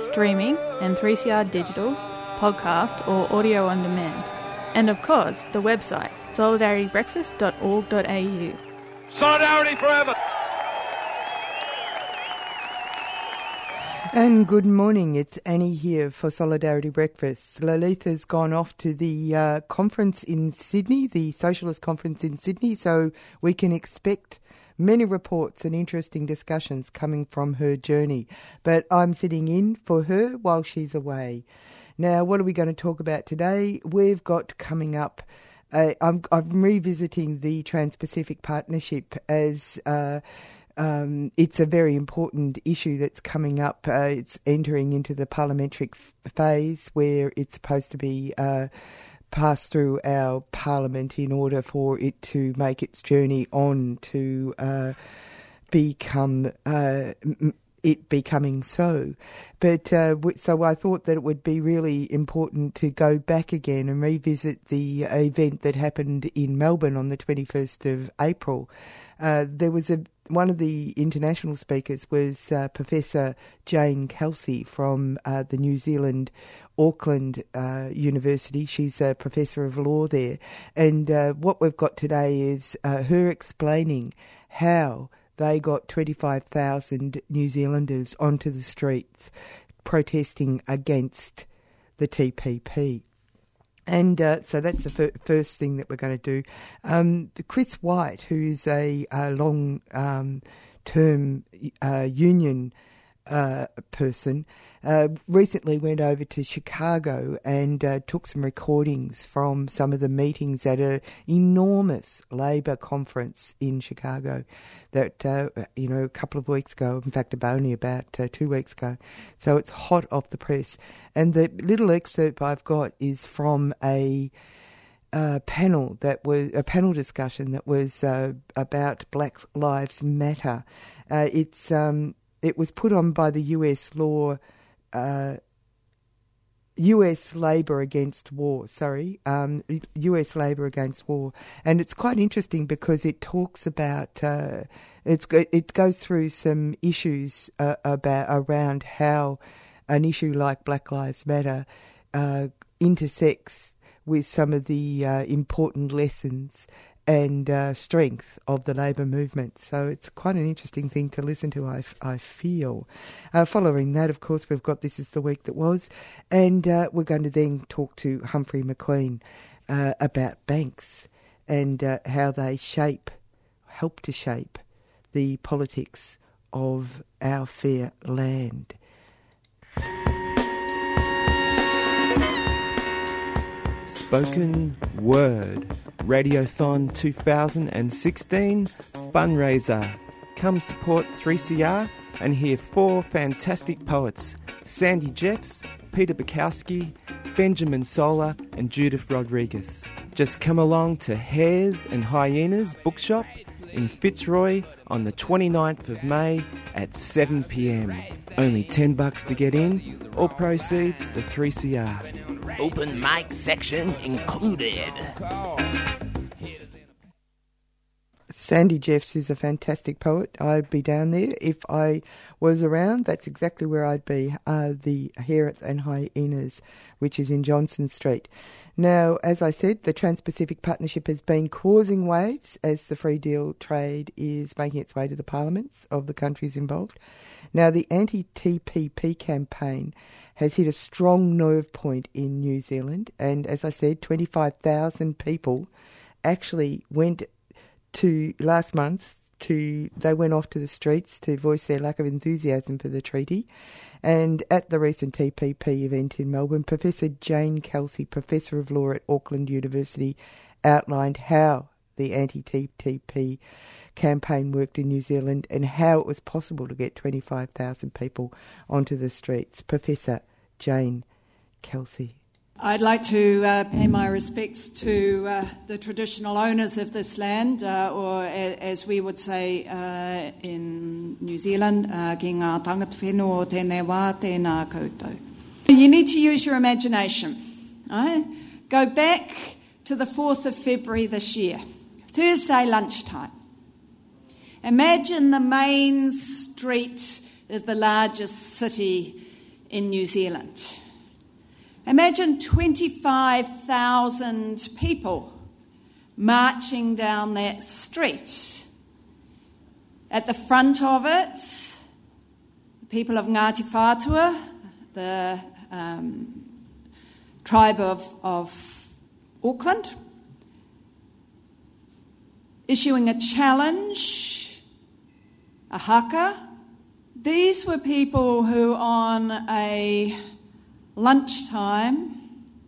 streaming and 3CR digital, podcast or audio on demand. And of course, the website solidaritybreakfast.org.au. Solidarity forever. And good morning, it's Annie here for Solidarity Breakfast. Lalitha's gone off to the uh, conference in Sydney, the Socialist Conference in Sydney, so we can expect many reports and interesting discussions coming from her journey. But I'm sitting in for her while she's away. Now, what are we going to talk about today? We've got coming up. Uh, I'm, I'm revisiting the Trans Pacific Partnership as. Uh, um, it's a very important issue that's coming up. Uh, it's entering into the parliamentary f- phase where it's supposed to be uh, passed through our parliament in order for it to make its journey on to uh, become. M- it becoming so. But uh, so I thought that it would be really important to go back again and revisit the event that happened in Melbourne on the 21st of April. Uh, there was a one of the international speakers was uh, Professor Jane Kelsey from uh, the New Zealand Auckland uh, University. She's a professor of law there. And uh, what we've got today is uh, her explaining how they got 25,000 New Zealanders onto the streets protesting against the TPP. And uh, so that's the fir- first thing that we're going to do. Um, Chris White, who is a, a long um, term uh, union uh, person, uh, recently went over to Chicago and uh, took some recordings from some of the meetings at an enormous Labor conference in Chicago that, uh, you know, a couple of weeks ago, in fact, only about uh, two weeks ago. So it's hot off the press. And the little excerpt I've got is from a uh, panel that was a panel discussion that was uh, about Black Lives Matter. Uh, it's um, it was put on by the U.S. law, uh, U.S. Labour Against War. Sorry, um, U.S. Labour Against War, and it's quite interesting because it talks about uh, it's it goes through some issues uh, about around how an issue like Black Lives Matter uh, intersects with some of the uh, important lessons and uh, strength of the labour movement. So it's quite an interesting thing to listen to, I, I feel. Uh, following that, of course, we've got This is the Week That Was, and uh, we're going to then talk to Humphrey McQueen uh, about banks and uh, how they shape, help to shape the politics of our fair land. Spoken Word Radiothon 2016 fundraiser. Come support 3CR and hear four fantastic poets Sandy Jeffs, Peter Bukowski, Benjamin Solah, and Judith Rodriguez. Just come along to Hares and Hyenas Bookshop in Fitzroy on the 29th of May at 7 pm. Only 10 bucks to get in, all proceeds to 3CR. Open mic section included. Sandy Jeffs is a fantastic poet. I'd be down there if I was around. That's exactly where I'd be. Uh, the Herons and Hyenas, which is in Johnson Street. Now, as I said, the Trans Pacific Partnership has been causing waves as the free deal trade is making its way to the parliaments of the countries involved. Now, the anti TPP campaign has hit a strong nerve point in New Zealand, and as I said, 25,000 people actually went to last month to they went off to the streets to voice their lack of enthusiasm for the treaty. And at the recent TPP event in Melbourne, Professor Jane Kelsey, Professor of Law at Auckland University, outlined how the anti TPP campaign worked in New Zealand and how it was possible to get 25,000 people onto the streets. Professor Jane Kelsey. I'd like to uh, pay my respects to uh, the traditional owners of this land, uh, or a, as we would say uh, in New Zealand, uh, ki tangata whenua. You need to use your imagination. Right? Go back to the 4th of February this year, Thursday lunchtime. Imagine the main street of the largest city in New Zealand. Imagine 25,000 people marching down that street. At the front of it, the people of Ngāti Whātua, the um, tribe of, of Auckland, issuing a challenge, a haka. These were people who, on a lunchtime,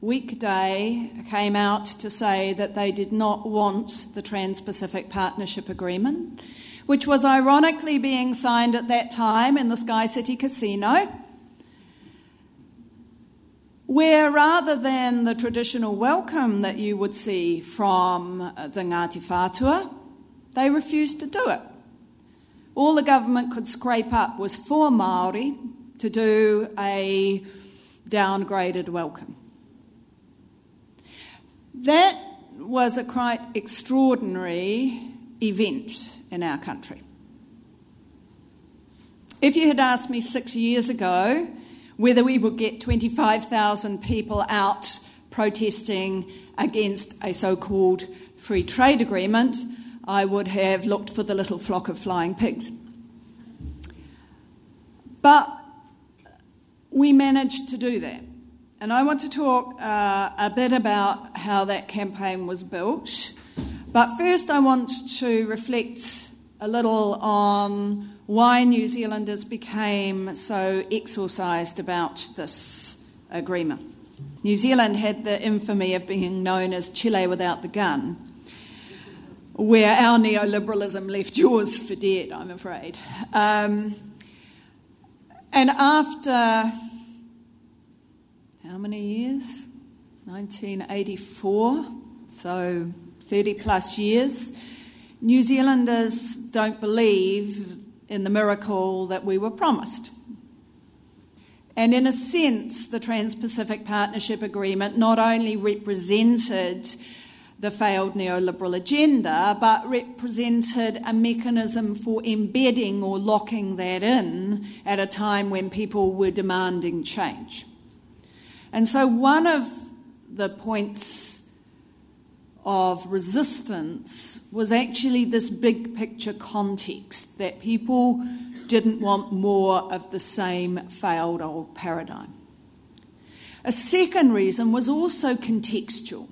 weekday, came out to say that they did not want the Trans Pacific Partnership Agreement, which was ironically being signed at that time in the Sky City Casino, where rather than the traditional welcome that you would see from the Ngāti Whātua, they refused to do it. All the government could scrape up was for Māori to do a downgraded welcome. That was a quite extraordinary event in our country. If you had asked me six years ago whether we would get 25,000 people out protesting against a so called free trade agreement, I would have looked for the little flock of flying pigs. But we managed to do that. And I want to talk uh, a bit about how that campaign was built. But first, I want to reflect a little on why New Zealanders became so exorcised about this agreement. New Zealand had the infamy of being known as Chile without the gun, where our neoliberalism left yours for dead, I'm afraid. Um, and after how many years? 1984, so 30 plus years. New Zealanders don't believe in the miracle that we were promised. And in a sense, the Trans Pacific Partnership Agreement not only represented the failed neoliberal agenda, but represented a mechanism for embedding or locking that in at a time when people were demanding change. And so, one of the points of resistance was actually this big picture context that people didn't want more of the same failed old paradigm. A second reason was also contextual.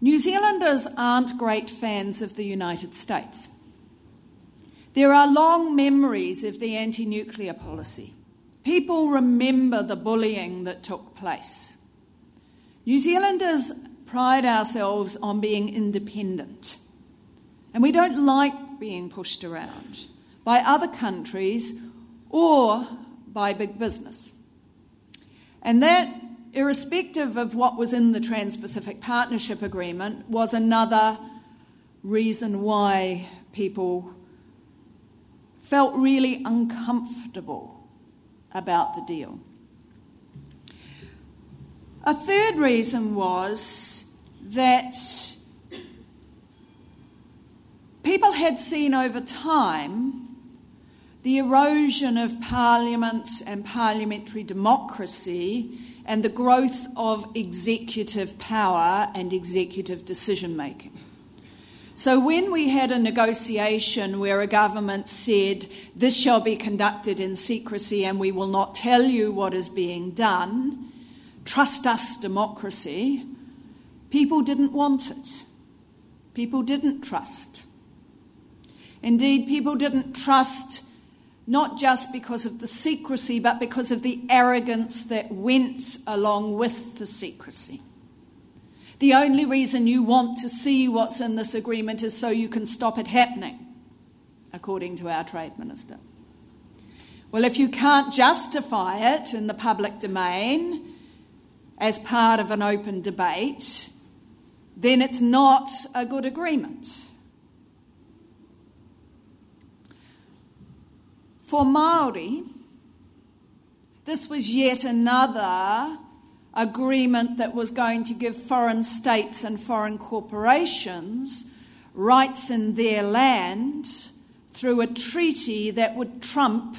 New Zealanders aren't great fans of the United States. There are long memories of the anti nuclear policy. People remember the bullying that took place. New Zealanders pride ourselves on being independent, and we don't like being pushed around by other countries or by big business. And that irrespective of what was in the Trans Pacific Partnership Agreement, was another reason why people felt really uncomfortable about the deal. A third reason was that people had seen over time the erosion of parliament and parliamentary democracy and the growth of executive power and executive decision making. So, when we had a negotiation where a government said, This shall be conducted in secrecy and we will not tell you what is being done, trust us, democracy, people didn't want it. People didn't trust. Indeed, people didn't trust not just because of the secrecy, but because of the arrogance that went along with the secrecy. The only reason you want to see what's in this agreement is so you can stop it happening, according to our Trade Minister. Well, if you can't justify it in the public domain as part of an open debate, then it's not a good agreement. For Maori, this was yet another agreement that was going to give foreign states and foreign corporations rights in their land through a treaty that would trump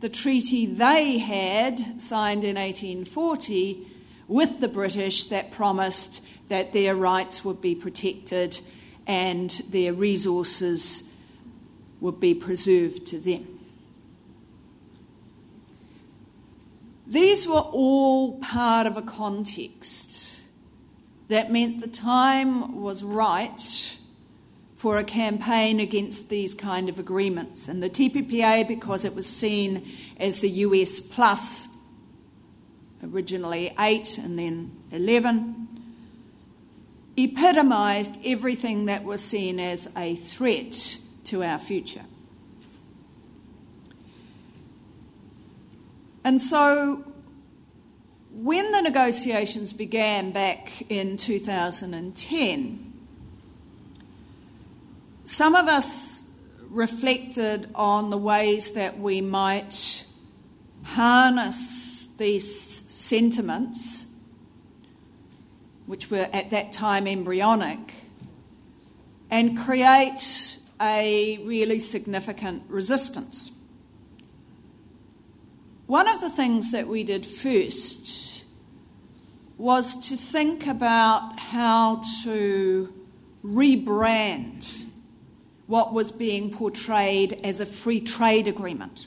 the treaty they had signed in 1840 with the British that promised that their rights would be protected and their resources would be preserved to them. These were all part of a context that meant the time was right for a campaign against these kind of agreements. And the TPPA, because it was seen as the US plus, originally eight and then 11, epitomised everything that was seen as a threat to our future. And so when the negotiations began back in 2010, some of us reflected on the ways that we might harness these sentiments, which were at that time embryonic, and create a really significant resistance. One of the things that we did first was to think about how to rebrand what was being portrayed as a free trade agreement.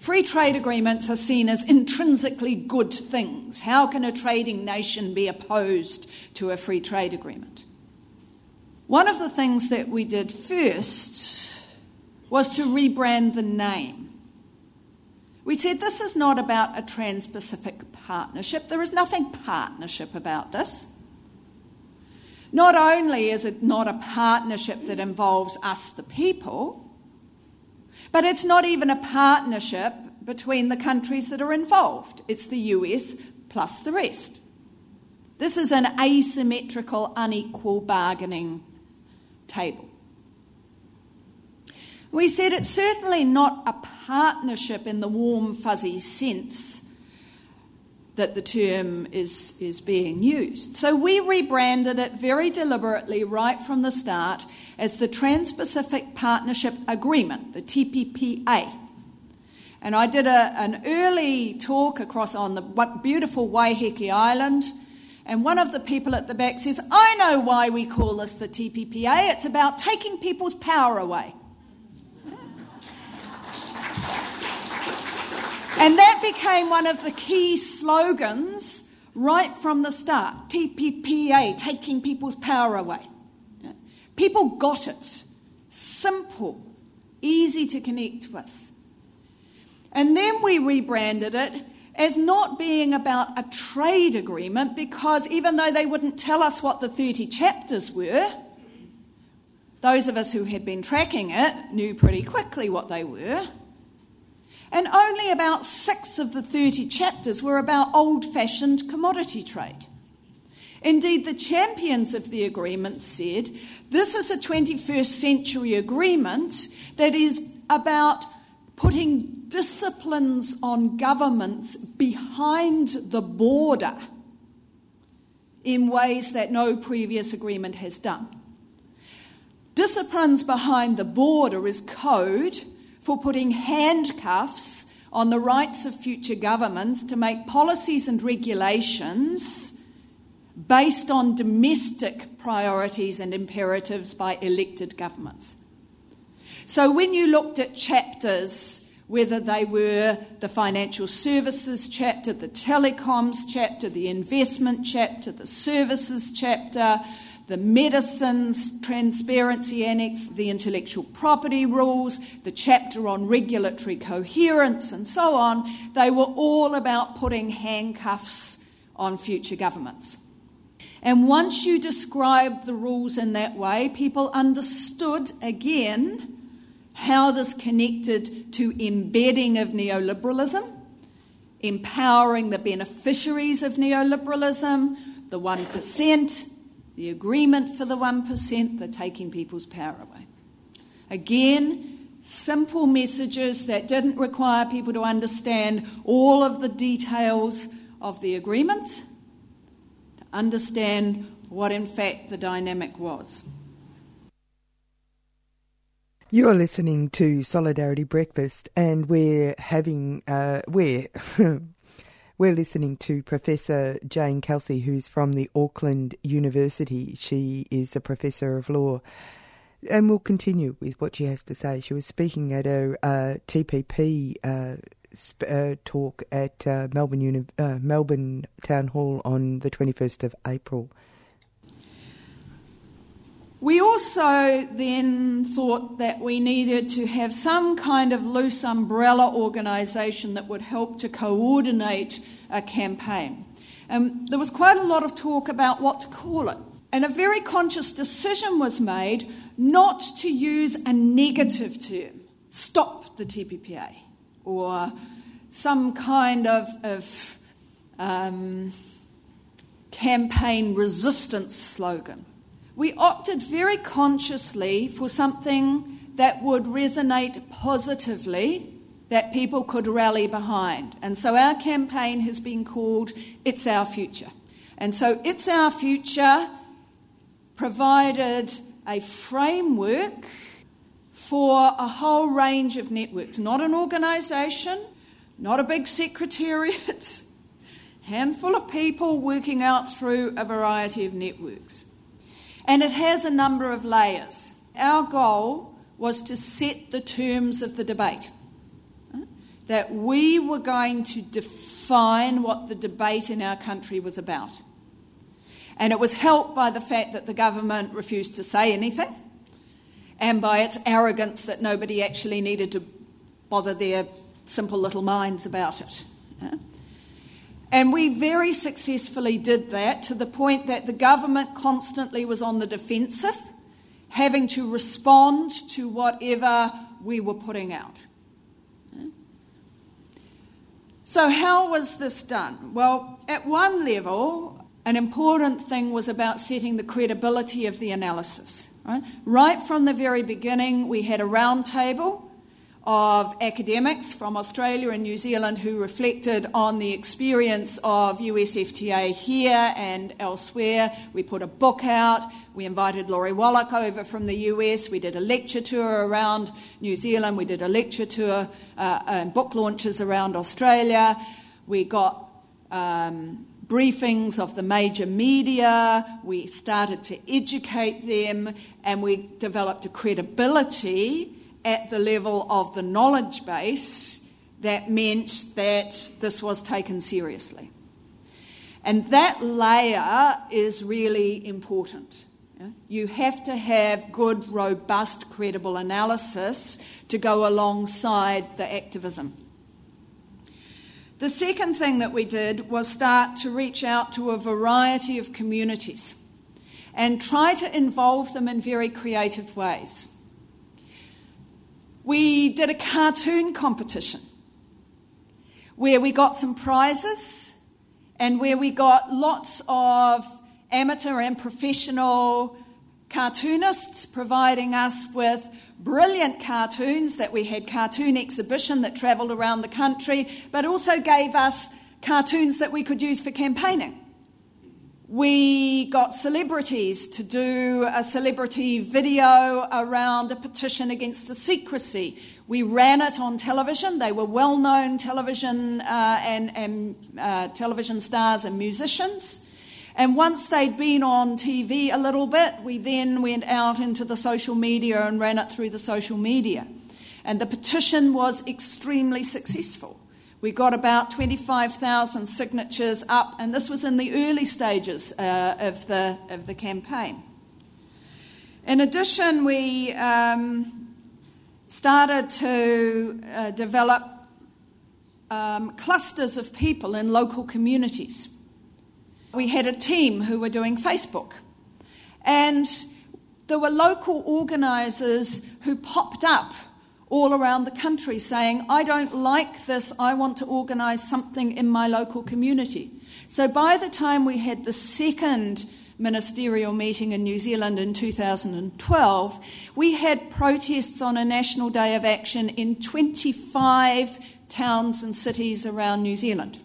Free trade agreements are seen as intrinsically good things. How can a trading nation be opposed to a free trade agreement? One of the things that we did first was to rebrand the name. We said this is not about a trans Pacific partnership. There is nothing partnership about this. Not only is it not a partnership that involves us, the people, but it's not even a partnership between the countries that are involved. It's the US plus the rest. This is an asymmetrical, unequal bargaining table. We said it's certainly not a partnership in the warm, fuzzy sense that the term is, is being used. So we rebranded it very deliberately right from the start as the Trans Pacific Partnership Agreement, the TPPA. And I did a, an early talk across on the beautiful Waiheke Island. And one of the people at the back says, I know why we call this the TPPA. It's about taking people's power away. And that became one of the key slogans right from the start TPPA, taking people's power away. People got it. Simple, easy to connect with. And then we rebranded it as not being about a trade agreement because even though they wouldn't tell us what the 30 chapters were, those of us who had been tracking it knew pretty quickly what they were and only about six of the 30 chapters were about old fashioned commodity trade. Indeed, the champions of the agreement said this is a 21st century agreement that is about putting disciplines on governments behind the border in ways that no previous agreement has done. Disciplines behind the border is code for putting handcuffs on the rights of future governments to make policies and regulations based on domestic priorities and imperatives by elected governments. So when you looked at chapters, whether they were the financial services chapter, the telecoms chapter, the investment chapter, the services chapter, the medicines transparency annex, the intellectual property rules, the chapter on regulatory coherence, and so on, they were all about putting handcuffs on future governments. And once you described the rules in that way, people understood again how this connected to embedding of neoliberalism, empowering the beneficiaries of neoliberalism, the 1%, the agreement for the 1%, the taking people's power away. Again, simple messages that didn't require people to understand all of the details of the agreement, to understand what in fact the dynamic was. You're listening to Solidarity Breakfast, and we're having uh, we're we're listening to Professor Jane Kelsey, who's from the Auckland University. She is a professor of law, and we'll continue with what she has to say. She was speaking at a uh, TPP uh, sp- uh, talk at uh, Melbourne Uni- uh, Melbourne Town Hall on the 21st of April. We also then thought that we needed to have some kind of loose umbrella organisation that would help to coordinate a campaign. And there was quite a lot of talk about what to call it. And a very conscious decision was made not to use a negative term, stop the TPPA, or some kind of, of um, campaign resistance slogan we opted very consciously for something that would resonate positively, that people could rally behind. And so our campaign has been called It's Our Future. And so It's Our Future provided a framework for a whole range of networks, not an organisation, not a big secretariat, handful of people working out through a variety of networks. And it has a number of layers. Our goal was to set the terms of the debate. That we were going to define what the debate in our country was about. And it was helped by the fact that the government refused to say anything and by its arrogance that nobody actually needed to bother their simple little minds about it. And we very successfully did that to the point that the government constantly was on the defensive, having to respond to whatever we were putting out. So, how was this done? Well, at one level, an important thing was about setting the credibility of the analysis. Right, right from the very beginning, we had a roundtable of academics from Australia and New Zealand who reflected on the experience of USFTA here and elsewhere. We put a book out. We invited Lori Wallach over from the US. We did a lecture tour around New Zealand. We did a lecture tour uh, and book launches around Australia. We got um, briefings of the major media. We started to educate them and we developed a credibility at the level of the knowledge base that meant that this was taken seriously. And that layer is really important. You have to have good, robust, credible analysis to go alongside the activism. The second thing that we did was start to reach out to a variety of communities and try to involve them in very creative ways. We did a cartoon competition where we got some prizes and where we got lots of amateur and professional cartoonists providing us with brilliant cartoons that we had cartoon exhibition that travelled around the country but also gave us cartoons that we could use for campaigning We got celebrities to do a celebrity video around a petition against the secrecy. We ran it on television. They were well known television uh, and, and uh, television stars and musicians. And once they'd been on TV a little bit, we then went out into the social media and ran it through the social media. And the petition was extremely successful. We got about 25,000 signatures up, and this was in the early stages uh, of, the, of the campaign. In addition, we um, started to uh, develop um, clusters of people in local communities. We had a team who were doing Facebook, and there were local organisers who popped up all around the country saying, I don't like this, I want to organise something in my local community. So by the time we had the second ministerial meeting in New Zealand in 2012, we had protests on a National Day of Action in 25 towns and cities around New Zealand.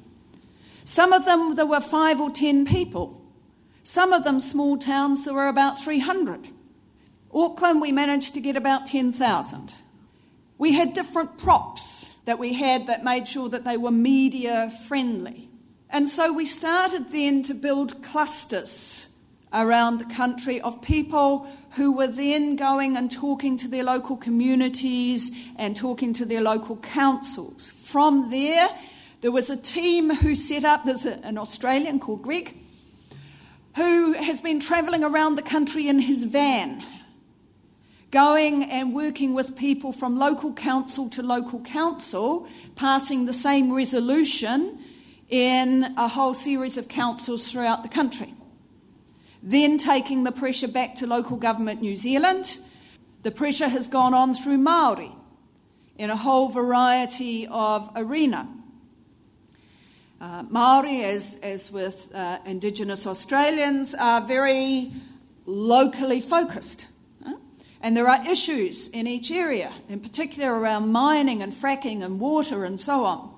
Some of them there were five or ten people. Some of them small towns there were about 300. Auckland we managed to get about 10,000. We had different props that we had that made sure that they were media friendly. And so we started then to build clusters around the country of people who were then going and talking to their local communities and talking to their local councils. From there, there was a team who set up, there's an Australian called Greg, who has been travelling around the country in his van going and working with people from local council to local council, passing the same resolution in a whole series of councils throughout the country. Then taking the pressure back to local government New Zealand. The pressure has gone on through Maori in a whole variety of arena. Uh, Maori, as, as with uh, Indigenous Australians, are very locally focused. And there are issues in each area, in particular around mining and fracking and water and so on.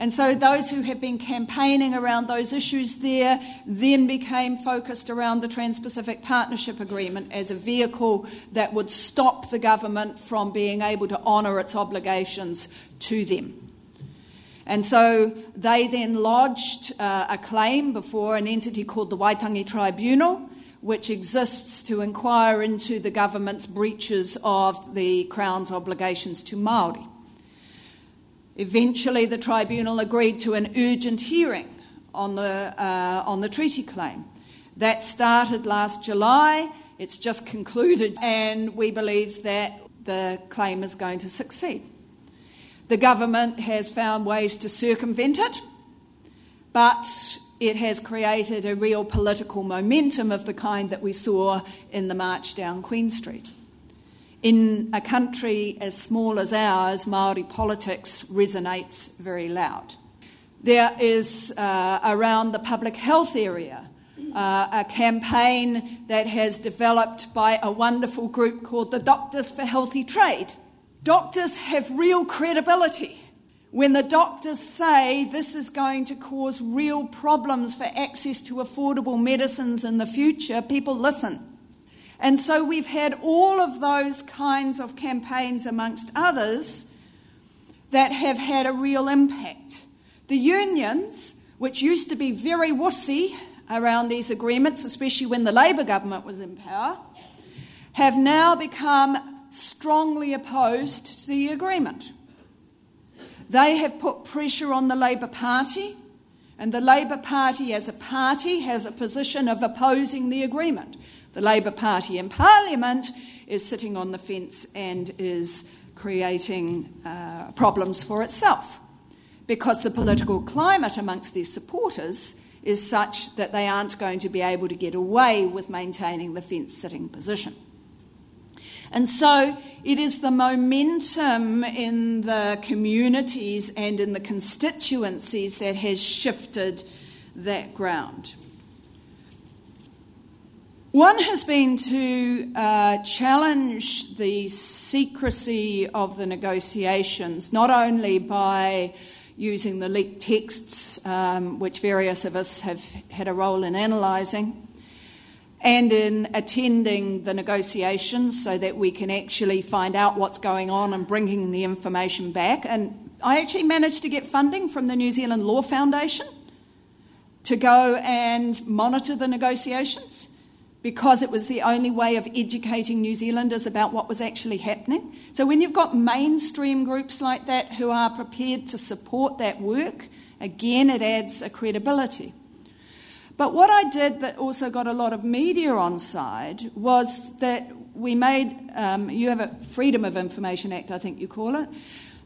And so those who have been campaigning around those issues there then became focused around the Trans Pacific Partnership Agreement as a vehicle that would stop the government from being able to honour its obligations to them. And so they then lodged uh, a claim before an entity called the Waitangi Tribunal which exists to inquire into the government's breaches of the Crown's obligations to Māori. Eventually, the tribunal agreed to an urgent hearing on the, uh, on the treaty claim. That started last July. It's just concluded, and we believe that the claim is going to succeed. The government has found ways to circumvent it, but it has created a real political momentum of the kind that we saw in the march down Queen Street. In a country as small as ours, Maori politics resonates very loud. There is uh, around the public health area uh, a campaign that has developed by a wonderful group called the Doctors for Healthy Trade. Doctors have real credibility when the doctors say this is going to cause real problems for access to affordable medicines in the future, people listen. And so we've had all of those kinds of campaigns, amongst others, that have had a real impact. The unions, which used to be very wussy around these agreements, especially when the Labour government was in power, have now become strongly opposed to the agreement. They have put pressure on the Labour Party, and the Labour Party as a party has a position of opposing the agreement. The Labour Party in Parliament is sitting on the fence and is creating uh, problems for itself because the political climate amongst their supporters is such that they aren't going to be able to get away with maintaining the fence sitting position. And so it is the momentum in the communities and in the constituencies that has shifted that ground. One has been to uh, challenge the secrecy of the negotiations, not only by using the leaked texts, um, which various of us have had a role in analysing, and in attending the negotiations so that we can actually find out what's going on and bringing the information back. And I actually managed to get funding from the New Zealand Law Foundation to go and monitor the negotiations because it was the only way of educating New Zealanders about what was actually happening. So, when you've got mainstream groups like that who are prepared to support that work, again, it adds a credibility. But what I did that also got a lot of media on side was that we made, um, you have a Freedom of Information Act, I think you call it.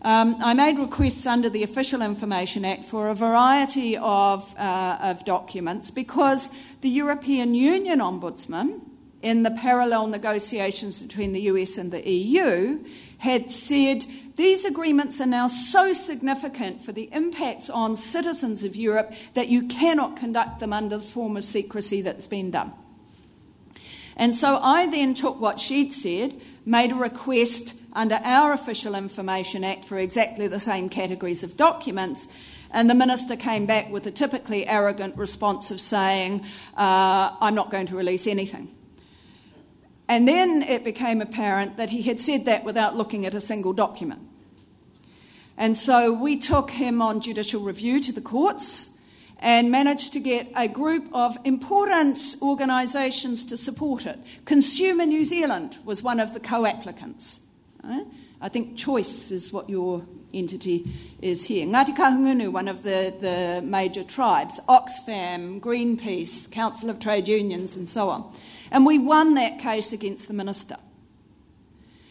Um, I made requests under the Official Information Act for a variety of, uh, of documents because the European Union Ombudsman, in the parallel negotiations between the US and the EU, had said these agreements are now so significant for the impacts on citizens of Europe that you cannot conduct them under the form of secrecy that's been done. And so I then took what she'd said, made a request under our Official Information Act for exactly the same categories of documents. And the minister came back with a typically arrogant response of saying, uh, I'm not going to release anything. And then it became apparent that he had said that without looking at a single document. And so we took him on judicial review to the courts and managed to get a group of important organisations to support it. Consumer New Zealand was one of the co applicants. I think choice is what your entity is here. Ngāti Kahungunu, one of the, the major tribes, Oxfam, Greenpeace, Council of Trade Unions, and so on. And we won that case against the minister.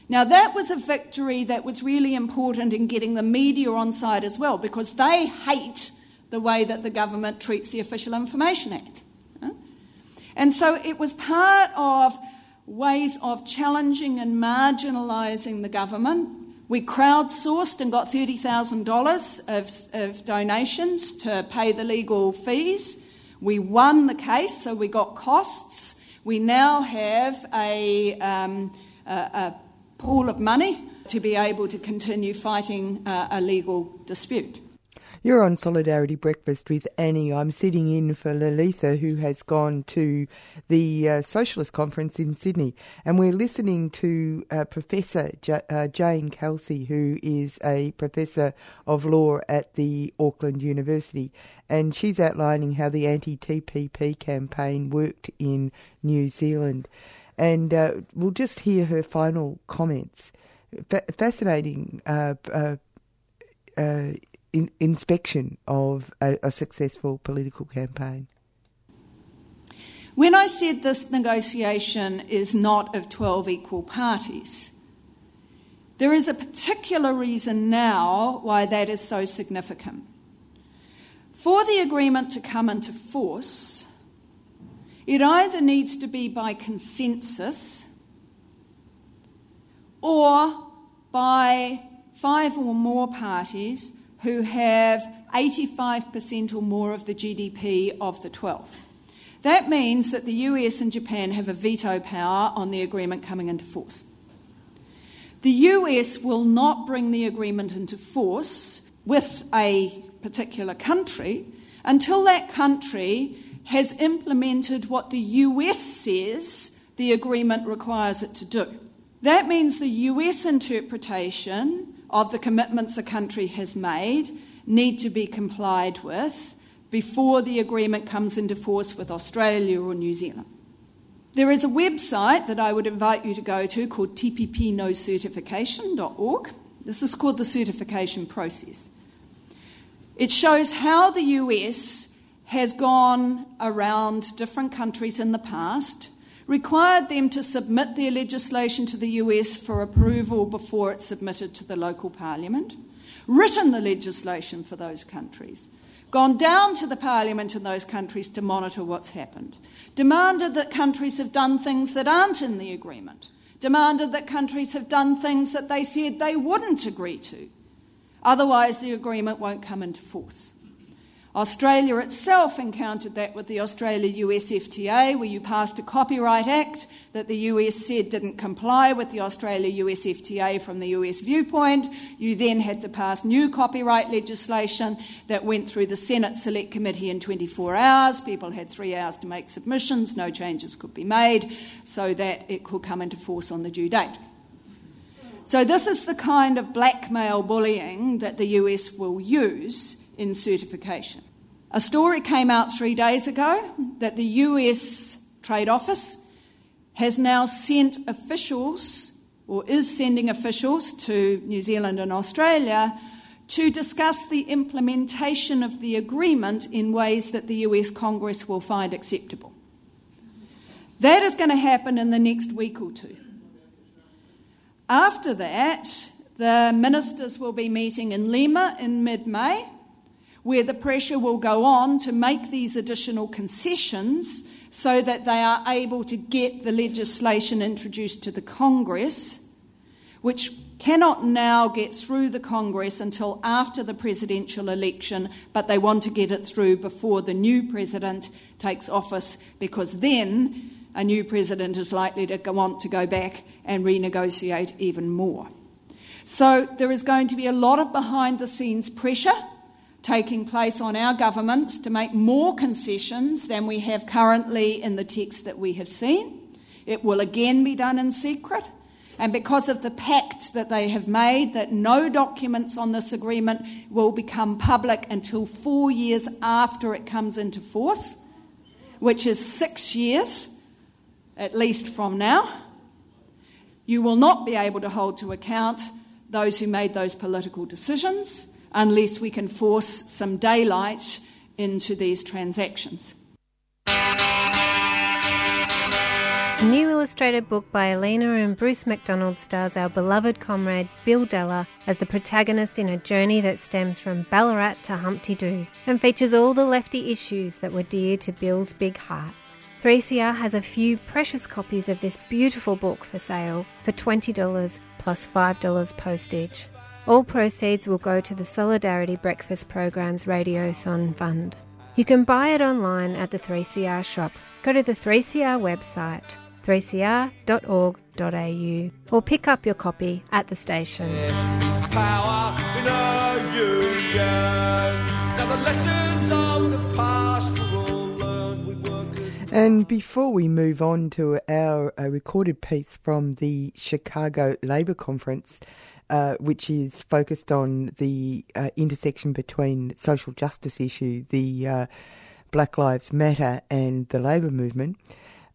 Now, that was a victory that was really important in getting the media on side as well, because they hate the way that the government treats the Official Information Act. And so it was part of ways of challenging and marginalising the government. We crowdsourced and got $30,000 of, of donations to pay the legal fees. We won the case, so we got costs. We now have a, um, a, a pool of money to be able to continue fighting uh, a legal dispute. You're on Solidarity Breakfast with Annie. I'm sitting in for Lalitha, who has gone to the uh, Socialist Conference in Sydney, and we're listening to uh, Professor J- uh, Jane Kelsey, who is a professor of law at the Auckland University, and she's outlining how the anti-TPP campaign worked in New Zealand. And uh, we'll just hear her final comments. Fa- fascinating uh, uh, uh, in- inspection of a, a successful political campaign. When I said this negotiation is not of 12 equal parties, there is a particular reason now why that is so significant. For the agreement to come into force, it either needs to be by consensus or by five or more parties who have 85% or more of the GDP of the 12. That means that the US and Japan have a veto power on the agreement coming into force. The US will not bring the agreement into force with a particular country until that country has implemented what the US says the agreement requires it to do. That means the US interpretation of the commitments a country has made need to be complied with before the agreement comes into force with Australia or New Zealand. There is a website that I would invite you to go to called tppnocertification.org. This is called the certification process. It shows how the US has gone around different countries in the past, required them to submit their legislation to the US for approval before it's submitted to the local parliament, written the legislation for those countries, gone down to the parliament in those countries to monitor what's happened, demanded that countries have done things that aren't in the agreement, demanded that countries have done things that they said they wouldn't agree to. Otherwise, the agreement won't come into force. Australia itself encountered that with the Australia US FTA, where you passed a Copyright Act that the US said didn't comply with the Australia US FTA from the US viewpoint. You then had to pass new copyright legislation that went through the Senate Select Committee in 24 hours. People had three hours to make submissions, no changes could be made, so that it could come into force on the due date. So, this is the kind of blackmail bullying that the US will use in certification. A story came out three days ago that the US Trade Office has now sent officials, or is sending officials to New Zealand and Australia to discuss the implementation of the agreement in ways that the US Congress will find acceptable. That is going to happen in the next week or two. After that, the ministers will be meeting in Lima in mid May where the pressure will go on to make these additional concessions so that they are able to get the legislation introduced to the Congress, which cannot now get through the Congress until after the presidential election, but they want to get it through before the new president takes office because then a new president is likely to want to go back and renegotiate even more. So there is going to be a lot of behind the scenes pressure taking place on our governments to make more concessions than we have currently in the text that we have seen. It will again be done in secret. And because of the pact that they have made, that no documents on this agreement will become public until four years after it comes into force, which is six years at least from now, you will not be able to hold to account those who made those political decisions unless we can force some daylight into these transactions. A new illustrated book by Alina and Bruce MacDonald stars our beloved comrade Bill Della as the protagonist in a journey that stems from Ballarat to Humpty Doo and features all the lefty issues that were dear to Bill's big heart. 3CR has a few precious copies of this beautiful book for sale for $20 plus $5 postage. All proceeds will go to the Solidarity Breakfast Program's Radiothon Fund. You can buy it online at the 3CR shop. Go to the 3CR website, 3cr.org.au, or pick up your copy at the station. And before we move on to our uh, recorded piece from the Chicago Labour Conference, uh, which is focused on the uh, intersection between social justice issue, the uh, Black Lives Matter, and the labour movement.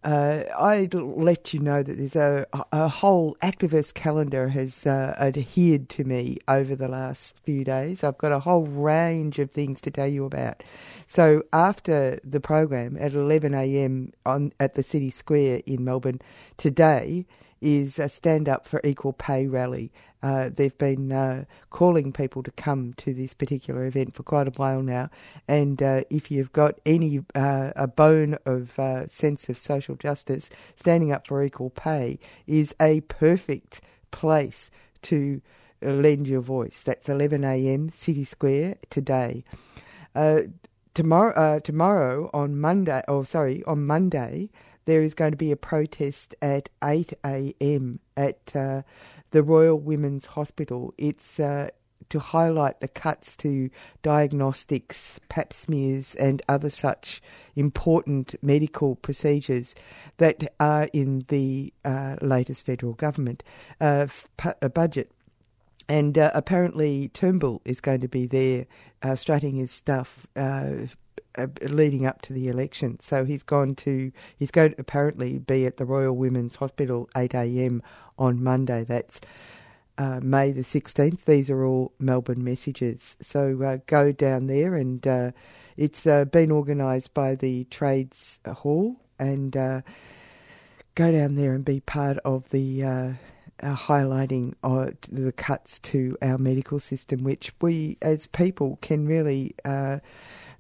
Uh, I'd let you know that there's a, a whole activist calendar has uh, adhered to me over the last few days. I've got a whole range of things to tell you about. So after the program at 11 a.m. on at the City Square in Melbourne today is a stand up for equal pay rally. Uh, they've been uh, calling people to come to this particular event for quite a while now, and uh, if you've got any uh, a bone of uh, sense of social justice, standing up for equal pay is a perfect place to lend your voice. That's 11 a.m. City Square today. Uh, tomorrow, tomorrow on Monday, oh sorry, on Monday there is going to be a protest at 8 a.m. at uh, the Royal Women's Hospital. It's uh, to highlight the cuts to diagnostics, pap smears, and other such important medical procedures that are in the uh, latest federal government uh, budget. And uh, apparently, Turnbull is going to be there uh, strutting his stuff uh, uh, leading up to the election. So he's gone to he's going to apparently be at the Royal Women's Hospital 8 a.m. on Monday. That's uh, May the 16th. These are all Melbourne messages. So uh, go down there, and uh, it's uh, been organised by the Trades Hall, and uh, go down there and be part of the. Uh, highlighting the cuts to our medical system, which we as people can really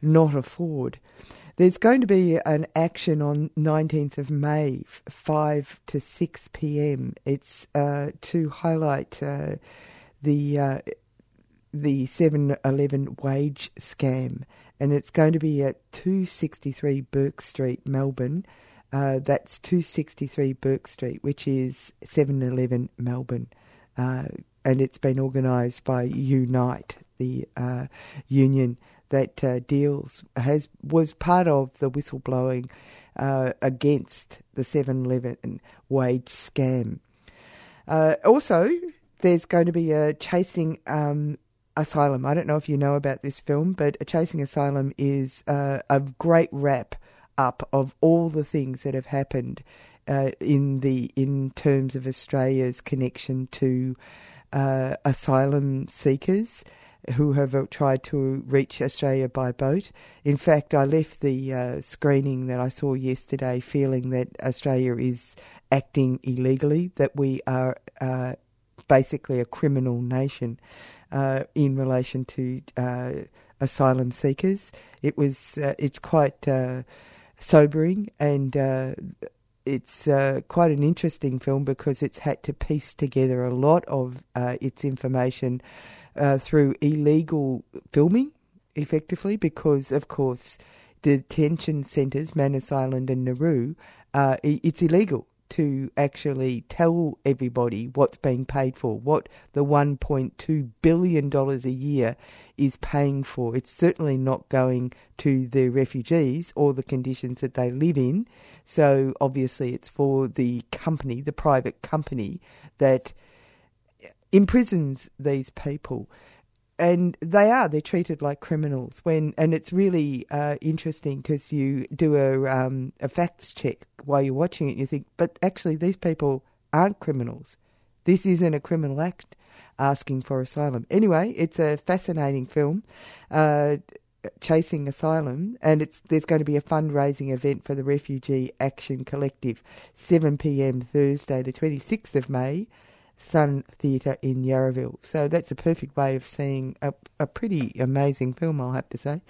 not afford. There's going to be an action on 19th of May, 5 to 6 p.m. It's uh, to highlight uh, the uh, the 7-Eleven wage scam and it's going to be at 263 Bourke Street, Melbourne. Uh, that's 263 Bourke Street, which is 711 Melbourne. Uh, and it's been organised by Unite, the uh, union that uh, deals has was part of the whistleblowing uh, against the 7-Eleven wage scam. Uh, also, there's going to be a chasing um, asylum. I don't know if you know about this film, but a chasing asylum is uh, a great wrap up of all the things that have happened uh, in the in terms of Australia's connection to uh, asylum seekers who have uh, tried to reach Australia by boat. In fact, I left the uh, screening that I saw yesterday feeling that Australia is acting illegally, that we are uh, basically a criminal nation uh, in relation to uh, asylum seekers. It was uh, it's quite sobering and it's quite an interesting film because it's had to piece together a lot of its information uh, through illegal filming, effectively, because, of course, detention centres, Manus Island and Nauru, uh, it's illegal to actually tell everybody what's being paid for, what the $1.2 billion a year is paying for. It's certainly not going to the refugees or the conditions that they live in. So obviously, it's for the company, the private company, that imprisons these people. And they are they're treated like criminals when and it's really uh, interesting because you do a um, a facts check while you're watching it and you think but actually these people aren't criminals. This isn't a criminal act asking for asylum. Anyway it's a fascinating film uh, chasing asylum and it's there's going to be a fundraising event for the refugee action collective 7pm thursday the 26th of may Sun Theatre in Yarraville. So that's a perfect way of seeing a, a pretty amazing film, I'll have to say.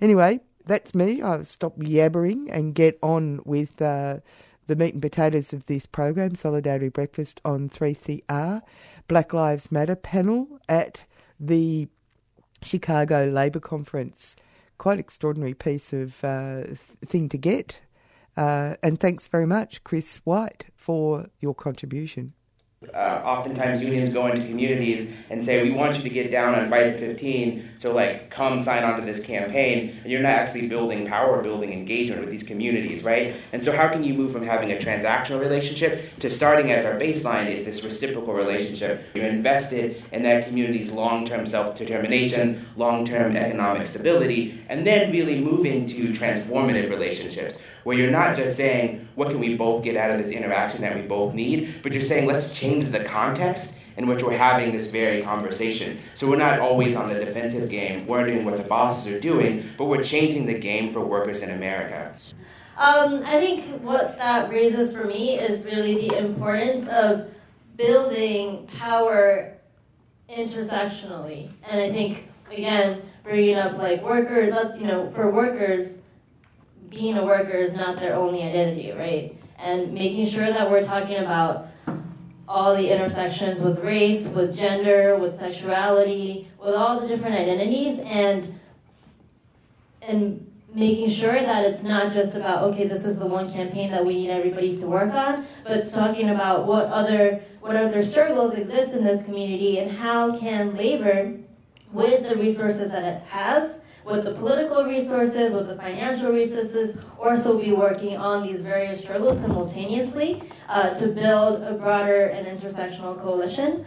Anyway, that's me. I'll stop yabbering and get on with uh, the meat and potatoes of this program, Solidarity Breakfast on 3CR. Black Lives Matter panel at the Chicago Labour Conference. Quite extraordinary piece of uh, thing to get. Uh, and thanks very much, Chris White, for your contribution uh, oftentimes unions go into communities and say, we want you to get down on Friday 15, so like come sign on to this campaign, and you're not actually building power, building engagement with these communities, right? And so how can you move from having a transactional relationship to starting as our baseline is this reciprocal relationship? You're invested in that community's long-term self-determination, long-term economic stability, and then really moving to transformative relationships where you're not just saying, what can we both get out of this interaction that we both need, but you're saying, let's change the context in which we're having this very conversation. So we're not always on the defensive game, wondering what the bosses are doing, but we're changing the game for workers in America. Um, I think what that raises for me is really the importance of building power intersectionally. And I think, again, bringing up like workers, you know, for workers, being a worker is not their only identity, right? And making sure that we're talking about all the intersections with race, with gender, with sexuality, with all the different identities, and and making sure that it's not just about okay, this is the one campaign that we need everybody to work on, but talking about what other what other struggles exist in this community and how can labor, with the resources that it has, with the political resources, with the financial resources, or also be working on these various struggles simultaneously uh, to build a broader and intersectional coalition.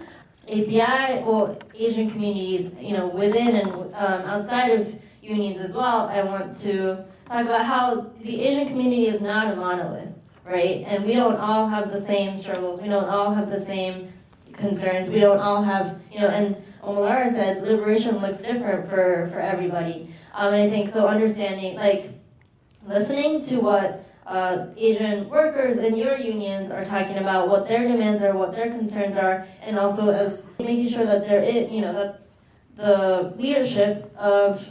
API or Asian communities, you know, within and um, outside of unions as well, I want to talk about how the Asian community is not a monolith, right? And we don't all have the same struggles. We don't all have the same concerns. We don't all have, you know, and Omolara said liberation looks different for, for everybody. Um, and I think so understanding, like, listening to what uh, Asian workers in your unions are talking about, what their demands are, what their concerns are, and also as making sure that there is, you know, that the leadership of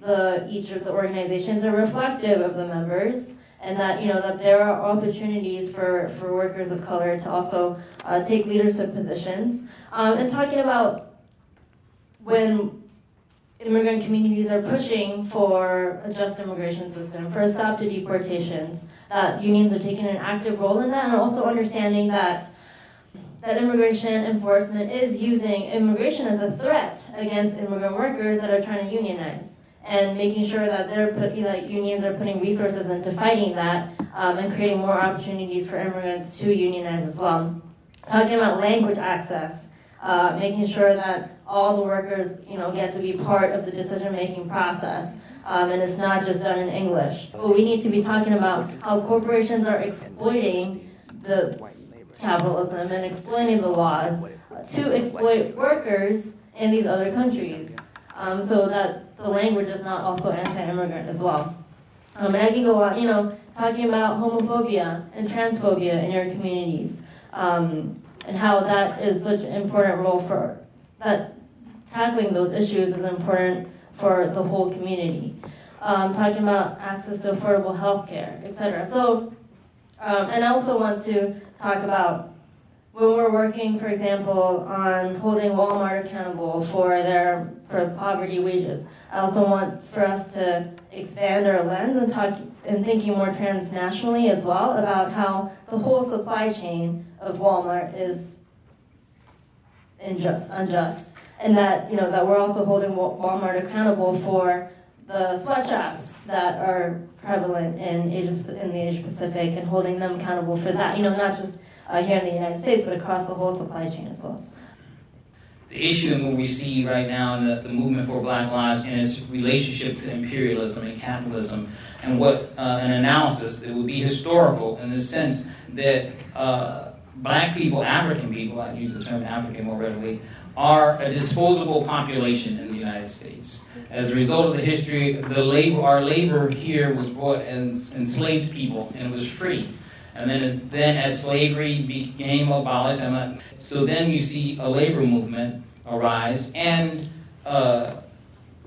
the each of the organizations are reflective of the members and that you know that there are opportunities for, for workers of color to also uh, take leadership positions um, and talking about when immigrant communities are pushing for a just immigration system, for a stop to deportations, that unions are taking an active role in that, and also understanding that that immigration enforcement is using immigration as a threat against immigrant workers that are trying to unionize and making sure that they're put, like unions are putting resources into fighting that um, and creating more opportunities for immigrants to unionize as well. Talking about language access, uh, making sure that all the workers, you know, get to be part of the decision-making process. Um, and it's not just done in English. But we need to be talking about how corporations are exploiting the capitalism and exploiting the laws to exploit workers in these other countries, um, so that the language is not also anti-immigrant as well. Um, and I can go on, you know, talking about homophobia and transphobia in your communities, um, and how that is such an important role for that tackling those issues is important for the whole community. Um, talking about access to affordable health care, etc. So, um, and I also want to talk about when we're working, for example, on holding Walmart accountable for their for poverty wages. I also want for us to expand our lens and talk and thinking more transnationally as well about how the whole supply chain of Walmart is unjust, unjust, and that you know that we're also holding Walmart accountable for the sweatshops that are prevalent in Asia in the Asia Pacific and holding them accountable for that. You know, not just uh, here in the United States, but across the whole supply chain as well. The issue and what we see right now in the, the movement for Black Lives and its relationship to imperialism and capitalism, and what uh, an analysis that would be historical in the sense that uh, black people, African people, I use the term African more readily, are a disposable population in the United States. As a result of the history, the labor, our labor here was brought as enslaved people, and it was free. And then as, then as slavery became abolished, so then you see a labor movement arise, and uh,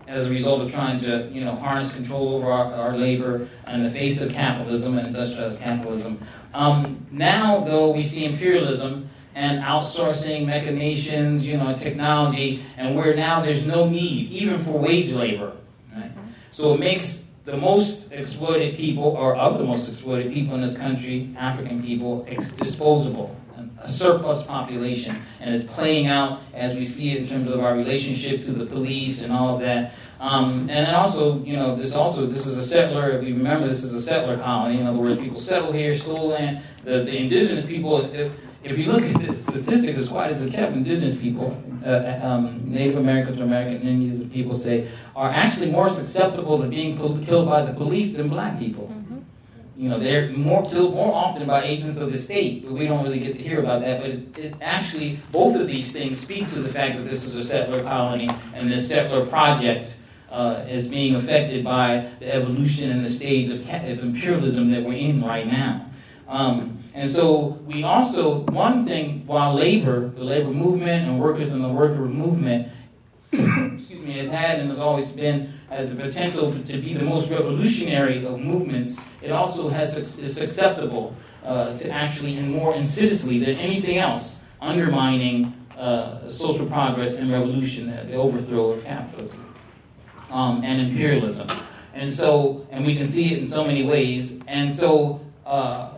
as a result of trying to you know harness control over our, our labor in the face of capitalism and industrialized capitalism. Um, now, though, we see imperialism and outsourcing machinations, you know, technology, and where now there's no need even for wage labor. Right? So it makes the most exploited people, or of the most exploited people in this country, African people, disposable, a surplus population, and it's playing out as we see it in terms of our relationship to the police and all of that. Um, and then also, you know, this also this is a settler. If you remember, this is a settler colony. In other words, people settle here, stole land. The, the indigenous people. If, if you look at the statistics, as quite as it kept, indigenous people, uh, um, Native Americans or American Indians, people say, are actually more susceptible to being killed by the police than black people. Mm-hmm. You know, they're more killed more often by agents of the state, but we don't really get to hear about that. But it, it actually, both of these things speak to the fact that this is a settler colony and this settler project uh, is being affected by the evolution and the stage of, of imperialism that we're in right now. Um, and so we also, one thing, while labor, the labor movement and workers and the worker movement, excuse me, has had and has always been has the potential to be the most revolutionary of movements, it also has is susceptible uh, to actually and more insidiously than anything else undermining uh, social progress and revolution, the overthrow of capitalism um, and imperialism. And so, and we can see it in so many ways. And so, uh,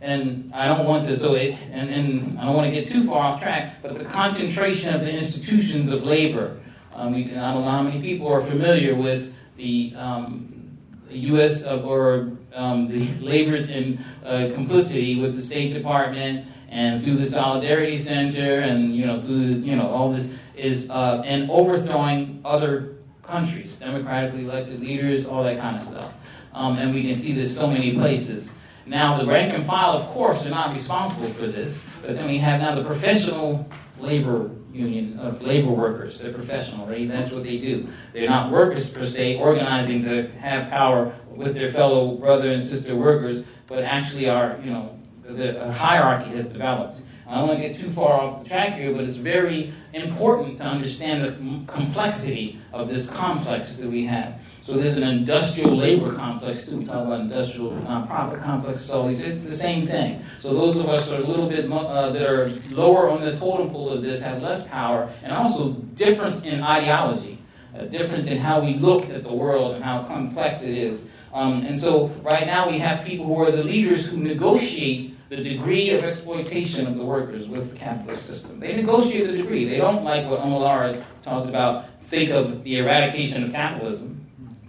and I don't want to so it, and, and I don't want to get too far off track, but the concentration of the institutions of labor. Um, we, I don't know how many people are familiar with the um, U.S. Uh, or um, the labor's in uh, complicity with the State Department and through the Solidarity Center and you know through you know all this is uh, and overthrowing other countries, democratically elected leaders, all that kind of stuff. Um, and we can see this so many places. Now, the rank and file, of course, are not responsible for this, but then we have now the professional labor union of labor workers. They're professional? That's what they do. They're not workers per se, organizing to have power with their fellow brother and sister workers, but actually are, you know, the hierarchy has developed. I don't want to get too far off the track here, but it's very important to understand the complexity of this complex that we have. So there's an industrial labor complex too. We talk about industrial nonprofit complexes, all these. It's the same thing. So those of us that are a little bit uh, that are lower on the totem pole of this have less power, and also difference in ideology. a difference in how we look at the world and how complex it is. Um, and so right now we have people who are the leaders who negotiate the degree of exploitation of the workers with the capitalist system. They negotiate the degree. They don't like what Omolara talked about, think of the eradication of capitalism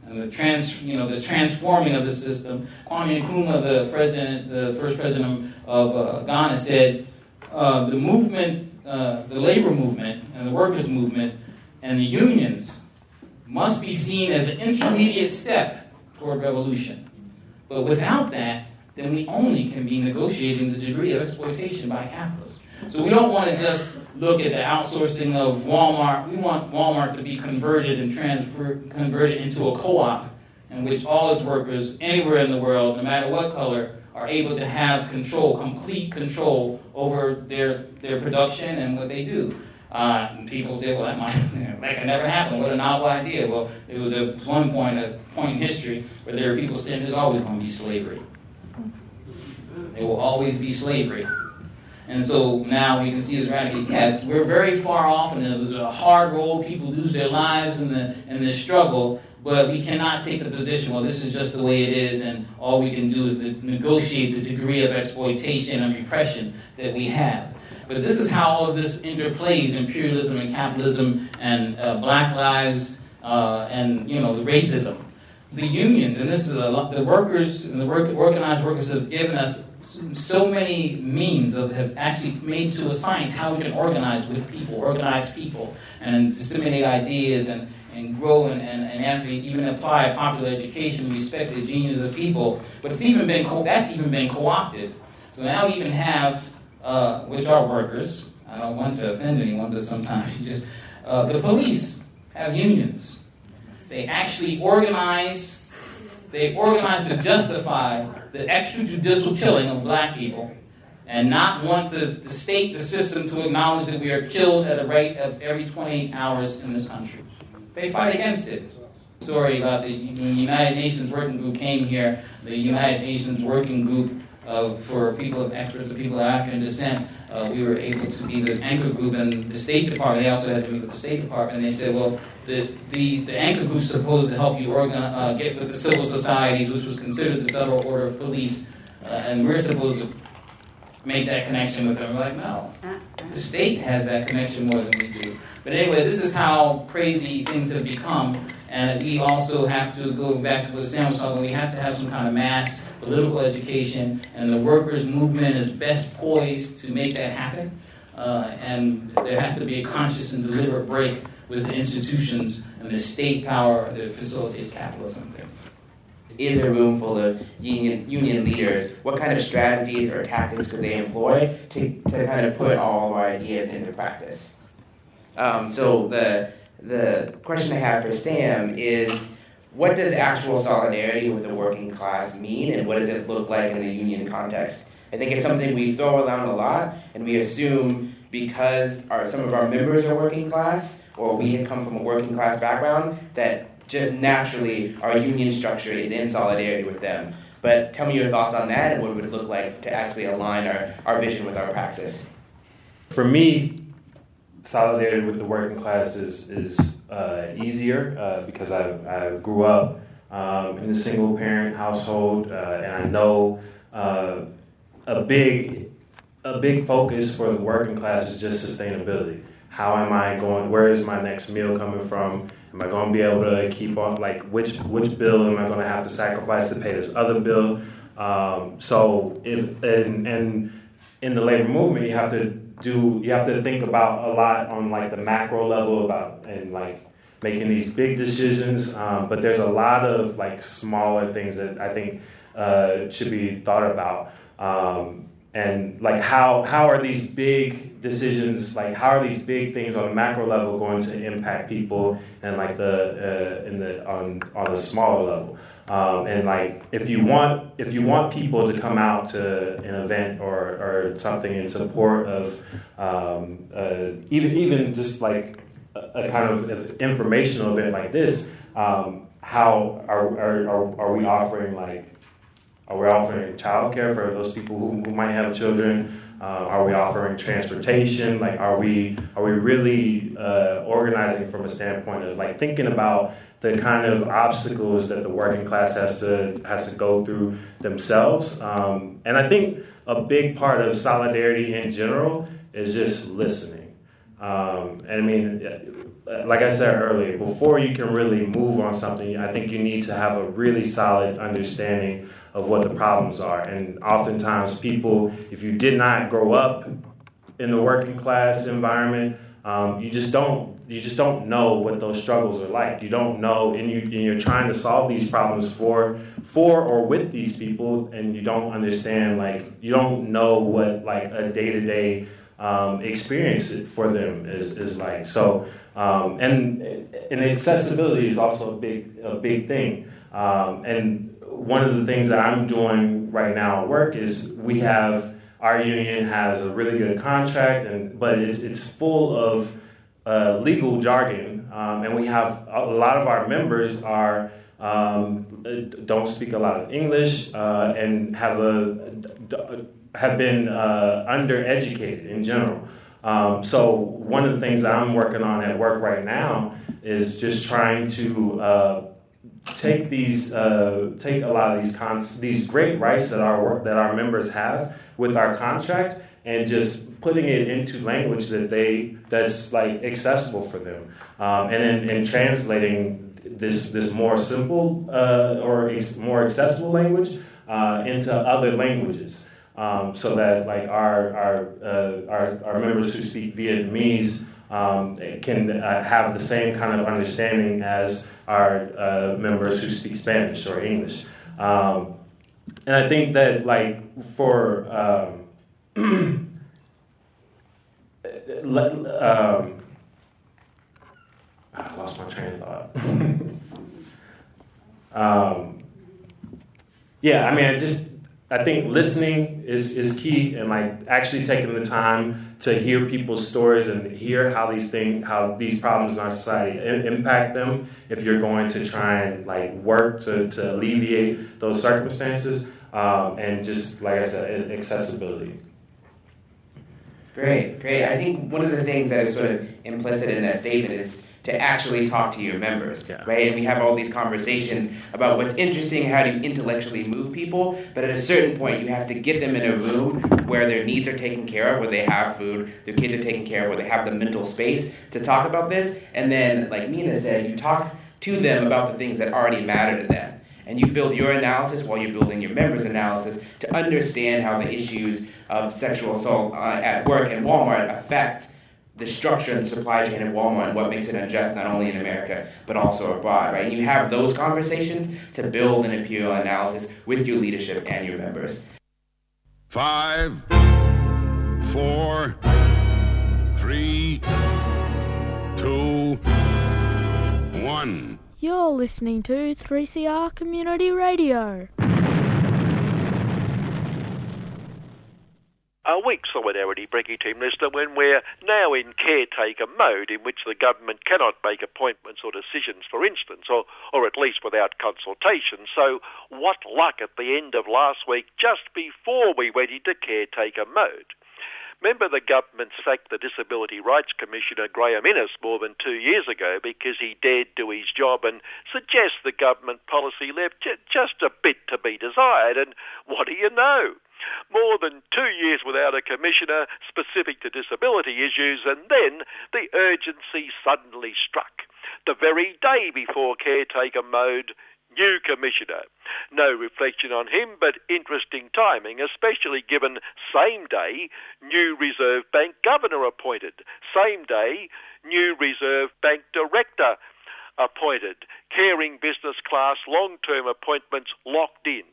and the trans, you know, the transforming of the system. Kwame Nkrumah, the president, the first president of uh, Ghana, said uh, the movement, uh, the labor movement, and the workers' movement, and the unions must be seen as an intermediate step toward revolution. But without that, then we only can be negotiating the degree of exploitation by capitalism. So we don't want to just look at the outsourcing of Walmart. We want Walmart to be converted and transfer, converted into a co-op in which all its workers anywhere in the world, no matter what color, are able to have control, complete control over their, their production and what they do. Uh, people say, well, that might that can never happen. What a novel idea. Well, it was at one point, a point in history where there were people saying there's always going to be slavery. There will always be slavery. And so now we can see as radically cats, we're very far off, and it was a hard road. People lose their lives in the in the struggle, but we cannot take the position, well, this is just the way it is, and all we can do is negotiate the degree of exploitation and repression that we have. But this is how all of this interplays imperialism and capitalism and uh, black lives uh, and you know the racism. The unions, and this is a lot, the workers and the work, organized workers have given us so many means of have actually made to a science how we can organize with people, organize people, and disseminate ideas and, and grow and, and, and even apply popular education, respect the genius of people. But it's even been co- that's even been co-opted. So now we even have, uh, which are workers. I don't want to offend anyone, but sometimes you just uh, the police have unions. They actually organize they organized to justify the extrajudicial killing of black people and not want the, the state, the system, to acknowledge that we are killed at a rate of every 28 hours in this country. They fight against it. Story about the United Nations Working Group came here, the United Nations Working Group uh, for people of experts people of African descent. Uh, we were able to be the anchor group and the State Department. They also had to meet with the State Department. And they said, well, the, the, the anchor group is supposed to help you organize, uh, get with the civil societies, which was considered the Federal Order of Police, uh, and we're supposed to make that connection with them. We're like, no, the state has that connection more than we do. But anyway, this is how crazy things have become, and we also have to go back to what Sam was talking. We have to have some kind of mass political education, and the workers' movement is best poised to make that happen. Uh, and there has to be a conscious and deliberate break with the institutions and the state power that facilitates capitalism. Is there room for the union, union leaders? What kind of strategies or tactics could they employ to, to kind of put all of our ideas into practice? Um, so the, the question I have for Sam is, what does actual solidarity with the working class mean, and what does it look like in the union context? I think it's something we throw around a lot, and we assume because our, some of our members are working class, or we come from a working class background, that just naturally our union structure is in solidarity with them. But tell me your thoughts on that and what it would look like to actually align our, our vision with our praxis. For me, solidarity with the working class is, is uh, easier uh, because I, I grew up um, in a single parent household uh, and I know uh, a big a big focus for the working class is just sustainability. How am I going? Where is my next meal coming from? Am I going to be able to keep on? Like, which which bill am I going to have to sacrifice to pay this other bill? Um, so, if and, and in the labor movement, you have to do you have to think about a lot on like the macro level about and like making these big decisions. Um, but there's a lot of like smaller things that I think uh, should be thought about. Um, and like how how are these big decisions like how are these big things on a macro level going to impact people and like the uh, in the on on a smaller level um, and like if you want if you want people to come out to an event or or something in support of um, uh, even even just like a, a, kind of informational event like this um, how are, are, are, we offering like Are we offering childcare for those people who, who might have children? Uh, are we offering transportation? Like, are we are we really uh, organizing from a standpoint of like thinking about the kind of obstacles that the working class has to has to go through themselves? Um, and I think a big part of solidarity in general is just listening. Um, and I mean, like I said earlier, before you can really move on something, I think you need to have a really solid understanding of what the problems are. And oftentimes, people, if you did not grow up in the working class environment, um, you just don't you just don't know what those struggles are like. You don't know, and, you, and you're trying to solve these problems for for or with these people, and you don't understand like you don't know what like a day to day experience for them is, is like. So um, and and accessibility is also a big a big thing. Um, and one of the things that I'm doing right now at work is we have our union has a really good contract, and but it's it's full of legal jargon, um, and we have a lot of our members are um, don't speak a lot of English uh, and have a have been uh, undereducated in general. Um, so one of the things I'm working on at work right now is just trying to uh, take these uh, take a lot of these cons- these great rights that our work, that our members have with our contract and just putting it into language that they that's like accessible for them um, and then translating this this more simple uh, or ex- more accessible language uh, into other languages um, so that like our our, uh, our, our members who speak Vietnamese um, can uh, have the same kind of understanding as our uh, members who speak Spanish or English. Um, and I think that like for um, um, I lost my train of thought. um, yeah, I mean, I just I think listening is, is key and like actually taking the time to hear people's stories and hear how these things, how these problems in our society impact them. If you're going to try and like work to, to alleviate those circumstances, um, and just like I said, accessibility. Great, great. I think one of the things that is sort of implicit in that statement is to actually talk to your members, yeah. right? And we have all these conversations about what's interesting, how to intellectually move people, but at a certain point, you have to get them in a room where their needs are taken care of, where they have food, their kids are taken care of, where they have the mental space to talk about this. And then, like Mina said, you talk to them about the things that already matter to them. And you build your analysis while you're building your members' analysis to understand how the issues of sexual assault uh, at work and Walmart affect the structure and supply chain of Walmart and what makes it unjust not only in America but also abroad, right? And you have those conversations to build an imperial analysis with your leadership and your members. Five, four, three, two, one. You're listening to 3CR Community Radio. a weak solidarity Brecky team listener when we're now in caretaker mode in which the government cannot make appointments or decisions, for instance, or, or at least without consultation. So, what luck at the end of last week, just before we went into caretaker mode. Remember, the government sacked the Disability Rights Commissioner Graeme Innes more than two years ago because he dared do his job and suggest the government policy left just a bit to be desired. And what do you know? More than two years without a commissioner specific to disability issues, and then the urgency suddenly struck. The very day before caretaker mode, new commissioner. No reflection on him, but interesting timing, especially given same day, new Reserve Bank governor appointed. Same day, new Reserve Bank director appointed. Caring business class long term appointments locked in.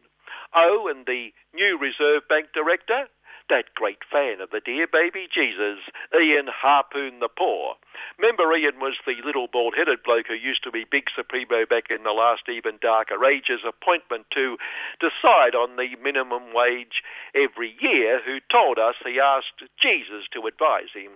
Oh, and the new Reserve Bank director, that great fan of the dear baby Jesus, Ian Harpoon the Poor. Remember, Ian was the little bald headed bloke who used to be Big Supremo back in the last even darker ages appointment to decide on the minimum wage every year, who told us he asked Jesus to advise him.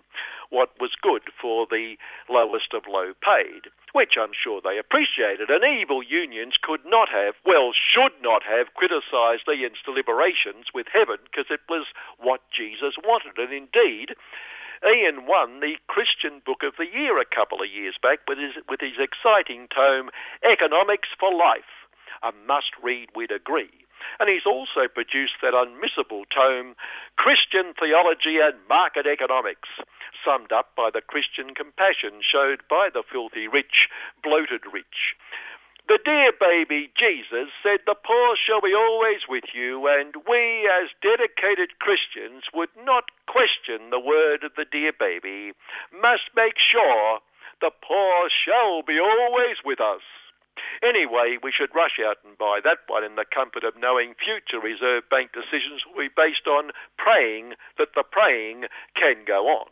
What was good for the lowest of low paid, which I'm sure they appreciated. And evil unions could not have, well, should not have criticised Ian's deliberations with heaven because it was what Jesus wanted. And indeed, Ian won the Christian Book of the Year a couple of years back with his, with his exciting tome, Economics for Life, a must read, we'd agree. And he's also produced that unmissable tome, Christian Theology and Market Economics, summed up by the Christian compassion showed by the filthy rich, bloated rich. The dear baby Jesus said, The poor shall be always with you, and we, as dedicated Christians, would not question the word of the dear baby, must make sure the poor shall be always with us. Anyway, we should rush out and buy that one in the comfort of knowing future Reserve Bank decisions will be based on praying that the praying can go on.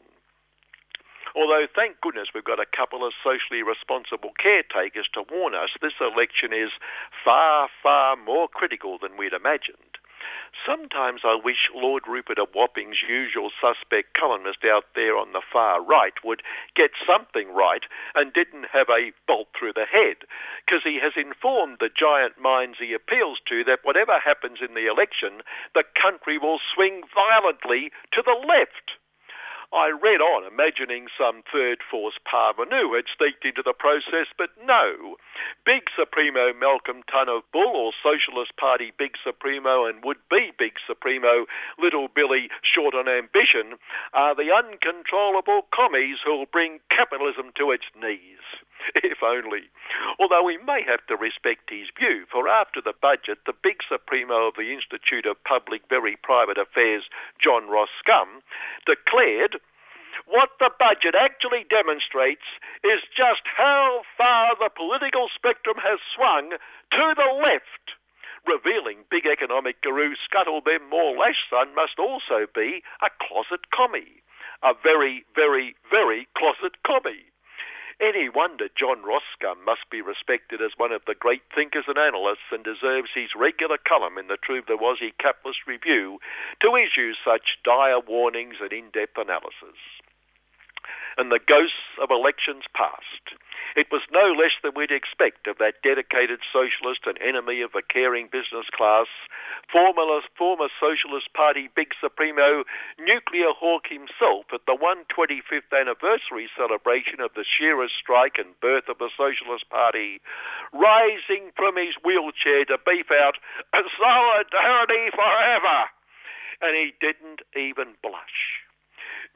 Although, thank goodness, we've got a couple of socially responsible caretakers to warn us this election is far, far more critical than we'd imagined. Sometimes I wish Lord Rupert of Wapping's usual suspect columnist out there on the far right would get something right and didn't have a bolt through the head, because he has informed the giant minds he appeals to that whatever happens in the election, the country will swing violently to the left. I read on, imagining some third force parvenu had sneaked into the process, but no. Big Supremo Malcolm Ton of Bull, or Socialist Party Big Supremo and would be Big Supremo Little Billy Short on Ambition, are the uncontrollable commies who'll bring capitalism to its knees. If only. Although we may have to respect his view, for after the budget, the big supremo of the Institute of Public Very Private Affairs, John Ross Scum, declared what the budget actually demonstrates is just how far the political spectrum has swung to the left, revealing big economic guru Scuttlebem Moore Lashson must also be a closet commie. A very, very, very closet commie. Any wonder John Ross must be respected as one of the great thinkers and analysts and deserves his regular column in the True Blue Aussie Capitalist Review to issue such dire warnings and in-depth analysis. And the ghosts of elections past it was no less than we'd expect of that dedicated socialist and enemy of the caring business class, former, former Socialist Party big supremo, nuclear hawk himself at the 125th anniversary celebration of the shearers' strike and birth of the Socialist Party, rising from his wheelchair to beef out, Solidarity forever! And he didn't even blush.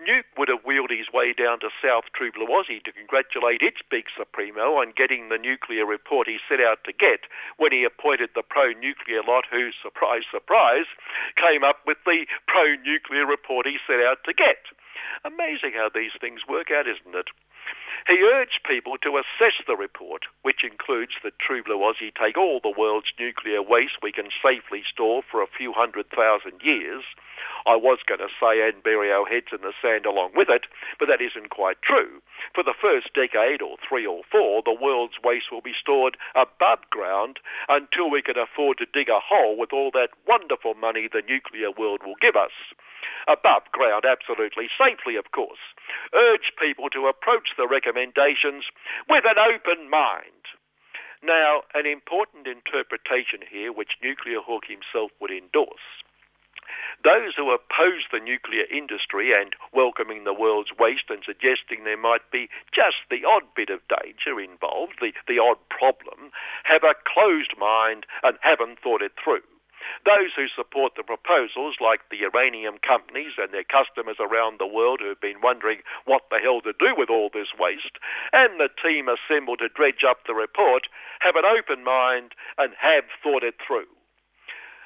Newt would have wheeled his way down to South Aussie to congratulate its big supremo on getting the nuclear report he set out to get when he appointed the pro-nuclear lot who, surprise, surprise, came up with the pro-nuclear report he set out to get. Amazing how these things work out, isn't it? He urged people to assess the report, which includes that True Blue Aussie take all the world's nuclear waste we can safely store for a few hundred thousand years. I was going to say and bury our heads in the sand along with it, but that isn't quite true. For the first decade, or three or four, the world's waste will be stored above ground until we can afford to dig a hole with all that wonderful money the nuclear world will give us above ground absolutely safely, of course. Urge people to approach the recommendations with an open mind. Now, an important interpretation here, which Nuclear Hawk himself would endorse. Those who oppose the nuclear industry and welcoming the world's waste and suggesting there might be just the odd bit of danger involved, the, the odd problem, have a closed mind and haven't thought it through. Those who support the proposals, like the uranium companies and their customers around the world who have been wondering what the hell to do with all this waste, and the team assembled to dredge up the report, have an open mind and have thought it through.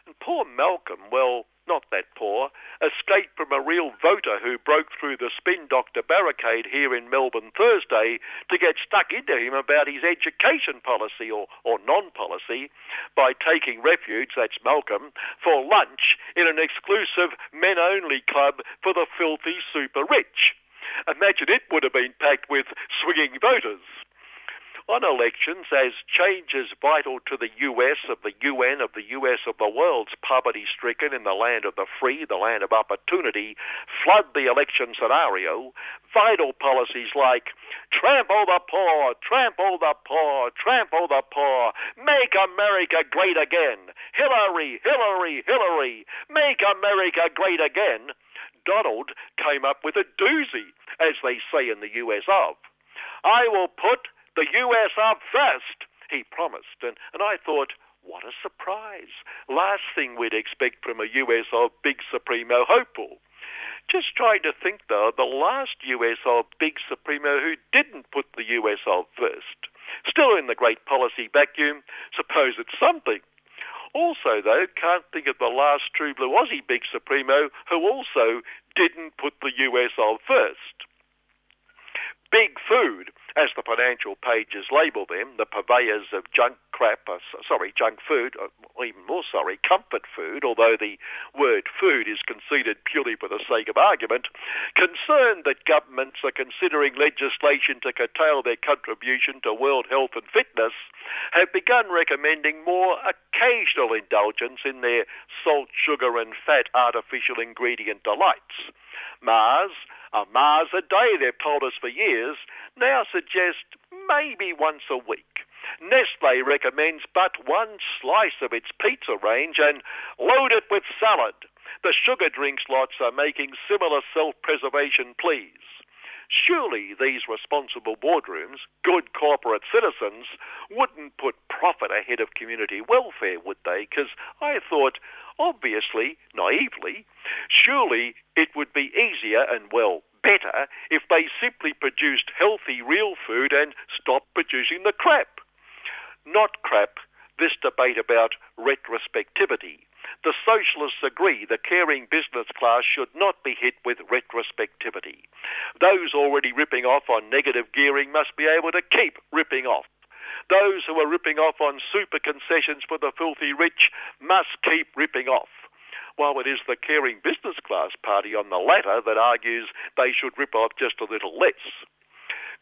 And poor Malcolm, well, not that poor, escaped from a real voter who broke through the spin doctor barricade here in Melbourne Thursday to get stuck into him about his education policy or, or non-policy by taking refuge, that's Malcolm, for lunch in an exclusive men-only club for the filthy super rich. Imagine it would have been packed with swinging voters. On elections as changes vital to the US, of the UN, of the US, of the world's poverty stricken in the land of the free, the land of opportunity, flood the election scenario, vital policies like trample the poor, trample the poor, trample the poor, make America great again, Hillary, Hillary, Hillary, make America great again, Donald came up with a doozy, as they say in the US of. I will put the US up first, he promised. And, and I thought, what a surprise. Last thing we'd expect from a US of big supremo hopeful. Just trying to think, though, the last US of big supremo who didn't put the US of first. Still in the great policy vacuum, suppose it's something. Also, though, can't think of the last true blue Aussie big supremo who also didn't put the US of first. Big food as the financial pages label them, the purveyors of junk crap, uh, sorry, junk food, or uh, even more sorry, comfort food, although the word food is conceded purely for the sake of argument, concerned that governments are considering legislation to curtail their contribution to world health and fitness, have begun recommending more occasional indulgence in their salt, sugar, and fat artificial ingredient delights. Mars, a Mars a day, they've told us for years, now suggest maybe once a week. Nestle recommends but one slice of its pizza range and load it with salad. The sugar drinks lots are making similar self-preservation pleas. Surely these responsible boardrooms, good corporate citizens, wouldn't put profit ahead of community welfare, would they? Because I thought, obviously, naively, surely it would be easier and, well, better if they simply produced healthy real food and stopped producing the crap. Not crap, this debate about retrospectivity. The socialists agree the caring business class should not be hit with retrospectivity. Those already ripping off on negative gearing must be able to keep ripping off. Those who are ripping off on super concessions for the filthy rich must keep ripping off while it is the caring business class party on the latter that argues they should rip off just a little less.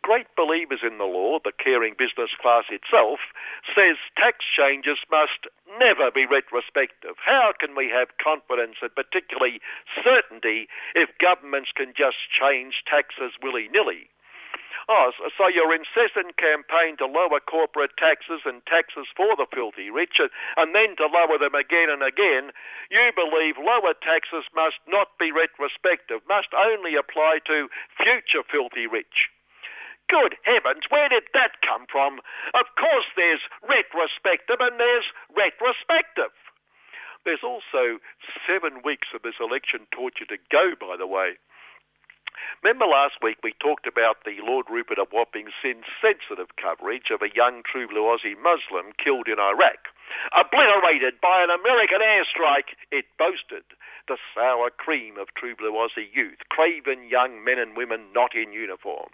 Great believers in the law, the caring business class itself, says tax changes must never be retrospective. How can we have confidence and particularly certainty if governments can just change taxes willy-nilly? Oh, so your incessant campaign to lower corporate taxes and taxes for the filthy rich, and then to lower them again and again, you believe lower taxes must not be retrospective, must only apply to future filthy rich. Good heavens, where did that come from? Of course there's retrospective and there's retrospective. There's also seven weeks of this election torture to go, by the way. Remember last week we talked about the Lord Rupert of Wapping's insensitive coverage of a young true blue Aussie Muslim killed in Iraq. Obliterated by an American airstrike, it boasted. The sour cream of true blue Aussie youth, craven young men and women not in uniform.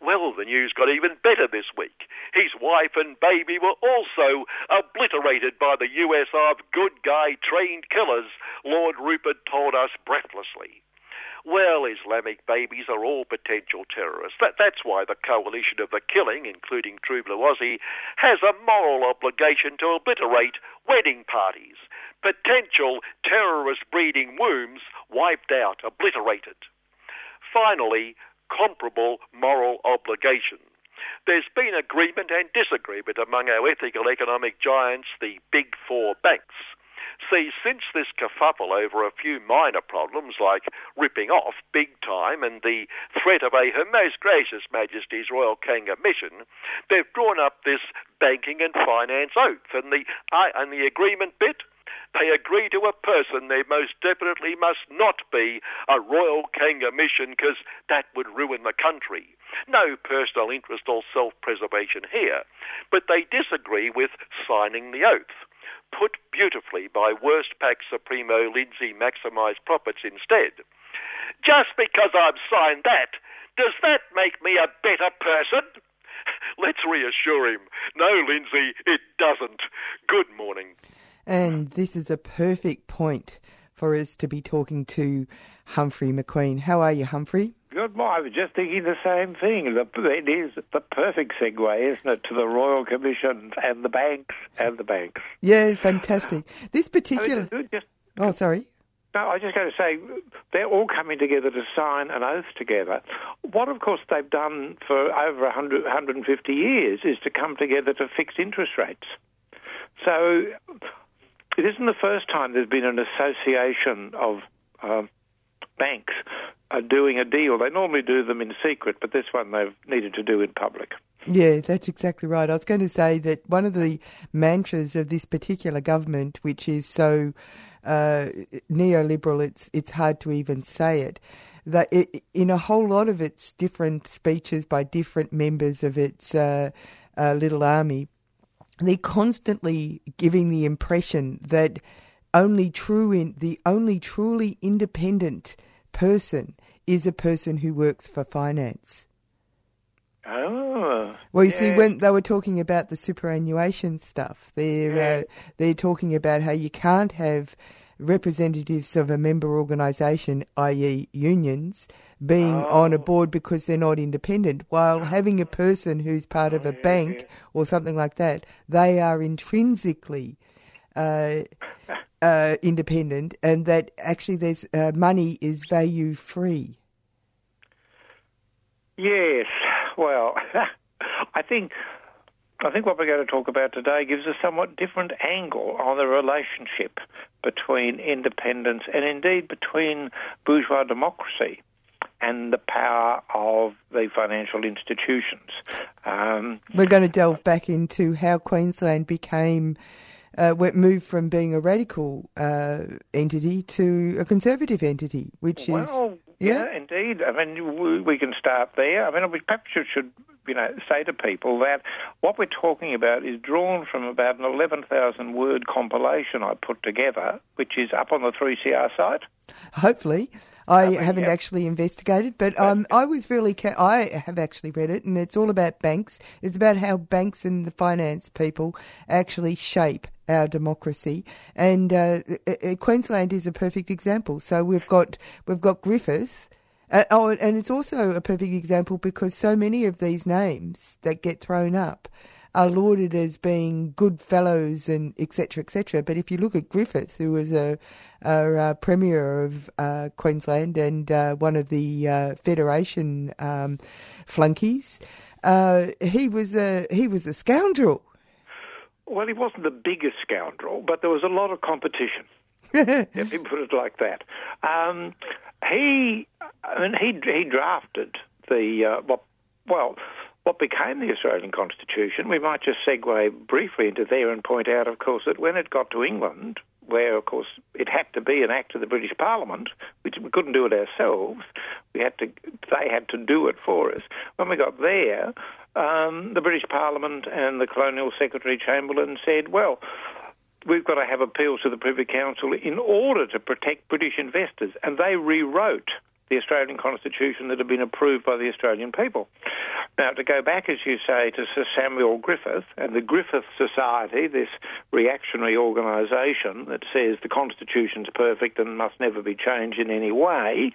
Well, the news got even better this week. His wife and baby were also obliterated by the US of good guy trained killers, Lord Rupert told us breathlessly well, Islamic babies are all potential terrorists. That, that's why the coalition of the killing, including True Blue Aussie, has a moral obligation to obliterate wedding parties. Potential terrorist breeding wombs wiped out, obliterated. Finally, comparable moral obligation. There's been agreement and disagreement among our ethical economic giants, the big four banks. See, since this kerfuffle over a few minor problems like ripping off big time and the threat of a Her Most Gracious Majesty's Royal Kanga mission, they've drawn up this banking and finance oath, and the uh, and the agreement bit. They agree to a person they most definitely must not be a Royal Kanga mission because that would ruin the country. No personal interest or self-preservation here, but they disagree with signing the oath put beautifully by Wurstpac Supremo Lindsay Maximise Profits instead. Just because I've signed that, does that make me a better person? Let's reassure him. No, Lindsay, it doesn't. Good morning. And this is a perfect point for us to be talking to Humphrey McQueen. How are you, Humphrey? Good. morning. I was just thinking the same thing. The, it is the perfect segue, isn't it, to the Royal Commission and the banks and the banks. Yeah, fantastic. This I particular. mean, just, Oh, sorry. no, I was just going to say they're all coming together to sign an oath together. What, of course, they've done for over 100, 150 years is to come together to fix interest rates. So it isn't the first time there's been an association of um, banks are doing a deal. They normally do them in secret, but this one they've needed to do in public. Yeah, that's exactly right. I was going to say that one of the mantras of this particular government, which is so uh, neoliberal, it's it's hard to even say it. That it, in a whole lot of its different speeches by different members of its uh, uh, little army, they're constantly giving the impression that only true in the only truly independent person is a person who works for finance. Oh. Well, you see, when they were talking about the superannuation stuff, they're Yeah. uh, they're talking about how you can't have representatives of a member organisation, i.e., unions, being on Oh. a board because they're not independent. While having a person who's part Oh, of a bank or something like that, they are intrinsically. Uh, uh, independent, and that actually there's uh, money is value free. Yes. Well, I think I think what we're going to talk about today gives a somewhat different angle on the relationship between independence and indeed between bourgeois democracy and the power of the financial institutions. Um, We're going to delve back into how Queensland became, uh, went moved from being a radical uh, entity to a conservative entity, which is Well, yeah, indeed. I mean, we, we can start there. I mean, we perhaps you should, you know, say to people that what we're talking about is drawn from about an 11,000 word compilation I put together, which is up on the 3CR site. hopefully. I mean, haven't yeah. actually investigated, but um, I was really. Ca- I have actually read it, and it's all about banks. It's about how banks and the finance people actually shape our democracy, and uh, Queensland is a perfect example. So we've got we've got Griffith. Uh, oh, and it's also a perfect example because so many of these names that get thrown up are lauded as being good fellows and etc. etc. But if you look at Griffith, who was a, a, uh premier of uh, Queensland and uh, one of the uh, Federation um, flunkies, uh, he was a he was a scoundrel. Well, he wasn't the biggest scoundrel, but there was a lot of competition. if you put it like that. Um, he, I mean, he he drafted the uh, what, well, what became the Australian Constitution. We might just segue briefly into there and point out, of course, that when it got to England, where of course it had to be an act of the British Parliament, which we couldn't do it ourselves, we had to, they had to do it for us. When we got there, um, the British Parliament and the Colonial Secretary Chamberlain said, well we've got to have appeals to the Privy Council in order to protect British investors. And they rewrote the Australian Constitution that had been approved by the Australian people. Now, to go back, as you say, to Sir Samuel Griffith and the Griffith Society, this reactionary organisation that says the Constitution's perfect and must never be changed in any way,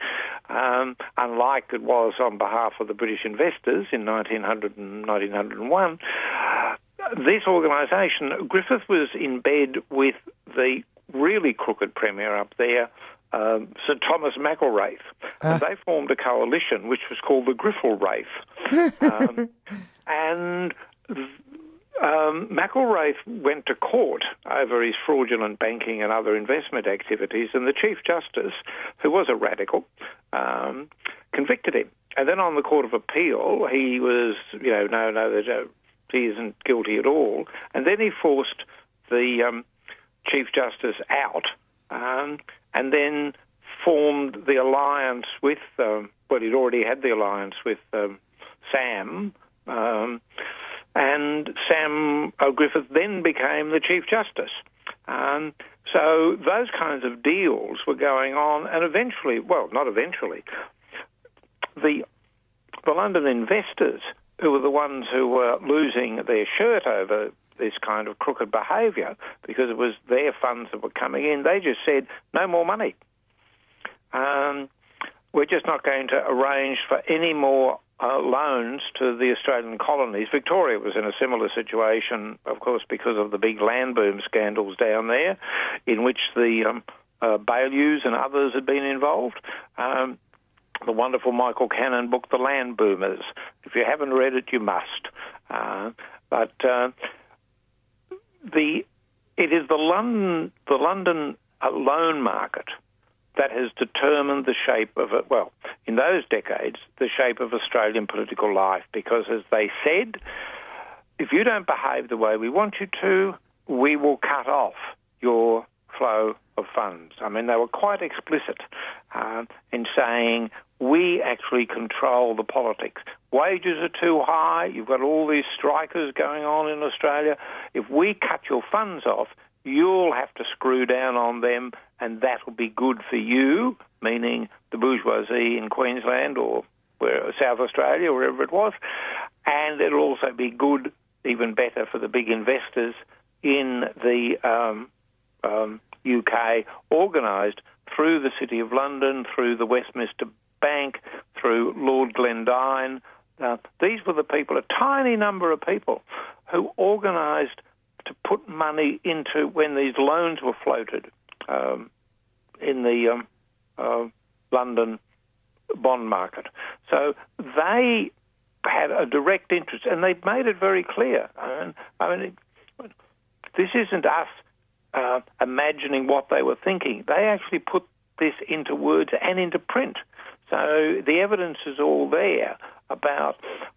um, unlike it was on behalf of the British investors in 1900 and 1901, this organisation, Griffith was in bed with the really crooked premier up there, um, Sir Thomas McIlwraith. And they formed a coalition which was called the Griffilwraith. um, and um, McIlwraith went to court over his fraudulent banking and other investment activities, and the Chief Justice, who was a radical, um, convicted him. And then on the Court of Appeal, he was, you know, no, no, he isn't guilty at all. And then he forced the um, Chief Justice out, um, and then formed the alliance with. Um, well, he'd already had the alliance with um, Sam, um, and Sam uh, Griffith then became the Chief Justice. Um, so those kinds of deals were going on, and eventually, well, not eventually, the the London investors who were the ones who were losing their shirt over this kind of crooked behaviour because it was their funds that were coming in. They just said, no more money. Um, we're just not going to arrange for any more uh, loans to the Australian colonies. Victoria was in a similar situation, of course, because of the big land boom scandals down there, in which the um, uh, Baillieu's and others had been involved. Um, the wonderful Michael Cannon book, The Land Boomers. If you haven't read it, you must. Uh, but uh, the it is the London the London uh, loan market that has determined the shape of it. Well, in those decades, the shape of Australian political life, because as they said, if you don't behave the way we want you to, we will cut off your flow of funds. I mean, they were quite explicit uh, in saying we actually control the politics. Wages are too high. You've got all these strikers going on in Australia. If we cut your funds off, you'll have to screw down on them, and that'll be good for you, meaning the bourgeoisie in Queensland or where, South Australia, wherever it was, and it'll also be good, even better, for the big investors in the um, um, UK, organised through the City of London, through the Westminster Bank, through Lord Glendyne. Uh, these were the people, a tiny number of people, who organised to put money into when these loans were floated um, in the um, uh, London bond market. So they had a direct interest, and they made it very clear. I mean, I mean this isn't us uh, imagining what they were thinking. They actually put this into words and into print. So the evidence is all there about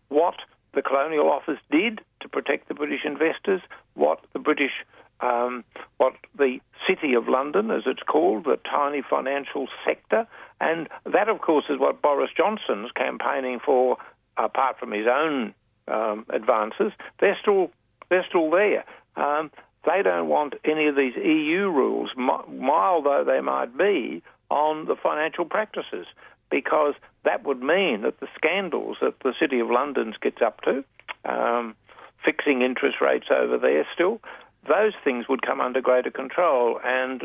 what the Colonial Office did to protect the British investors, what the British, um, what the City of London, as it's called, the tiny financial sector, and that, of course, is what Boris Johnson's campaigning for. Apart from his own um, advances, they're still they're still there. Um, they don't want any of these EU rules, mild though they might be, on the financial practices because that would mean that the scandals that the City of London gets up to, um, fixing interest rates over there still, those things would come under greater control. And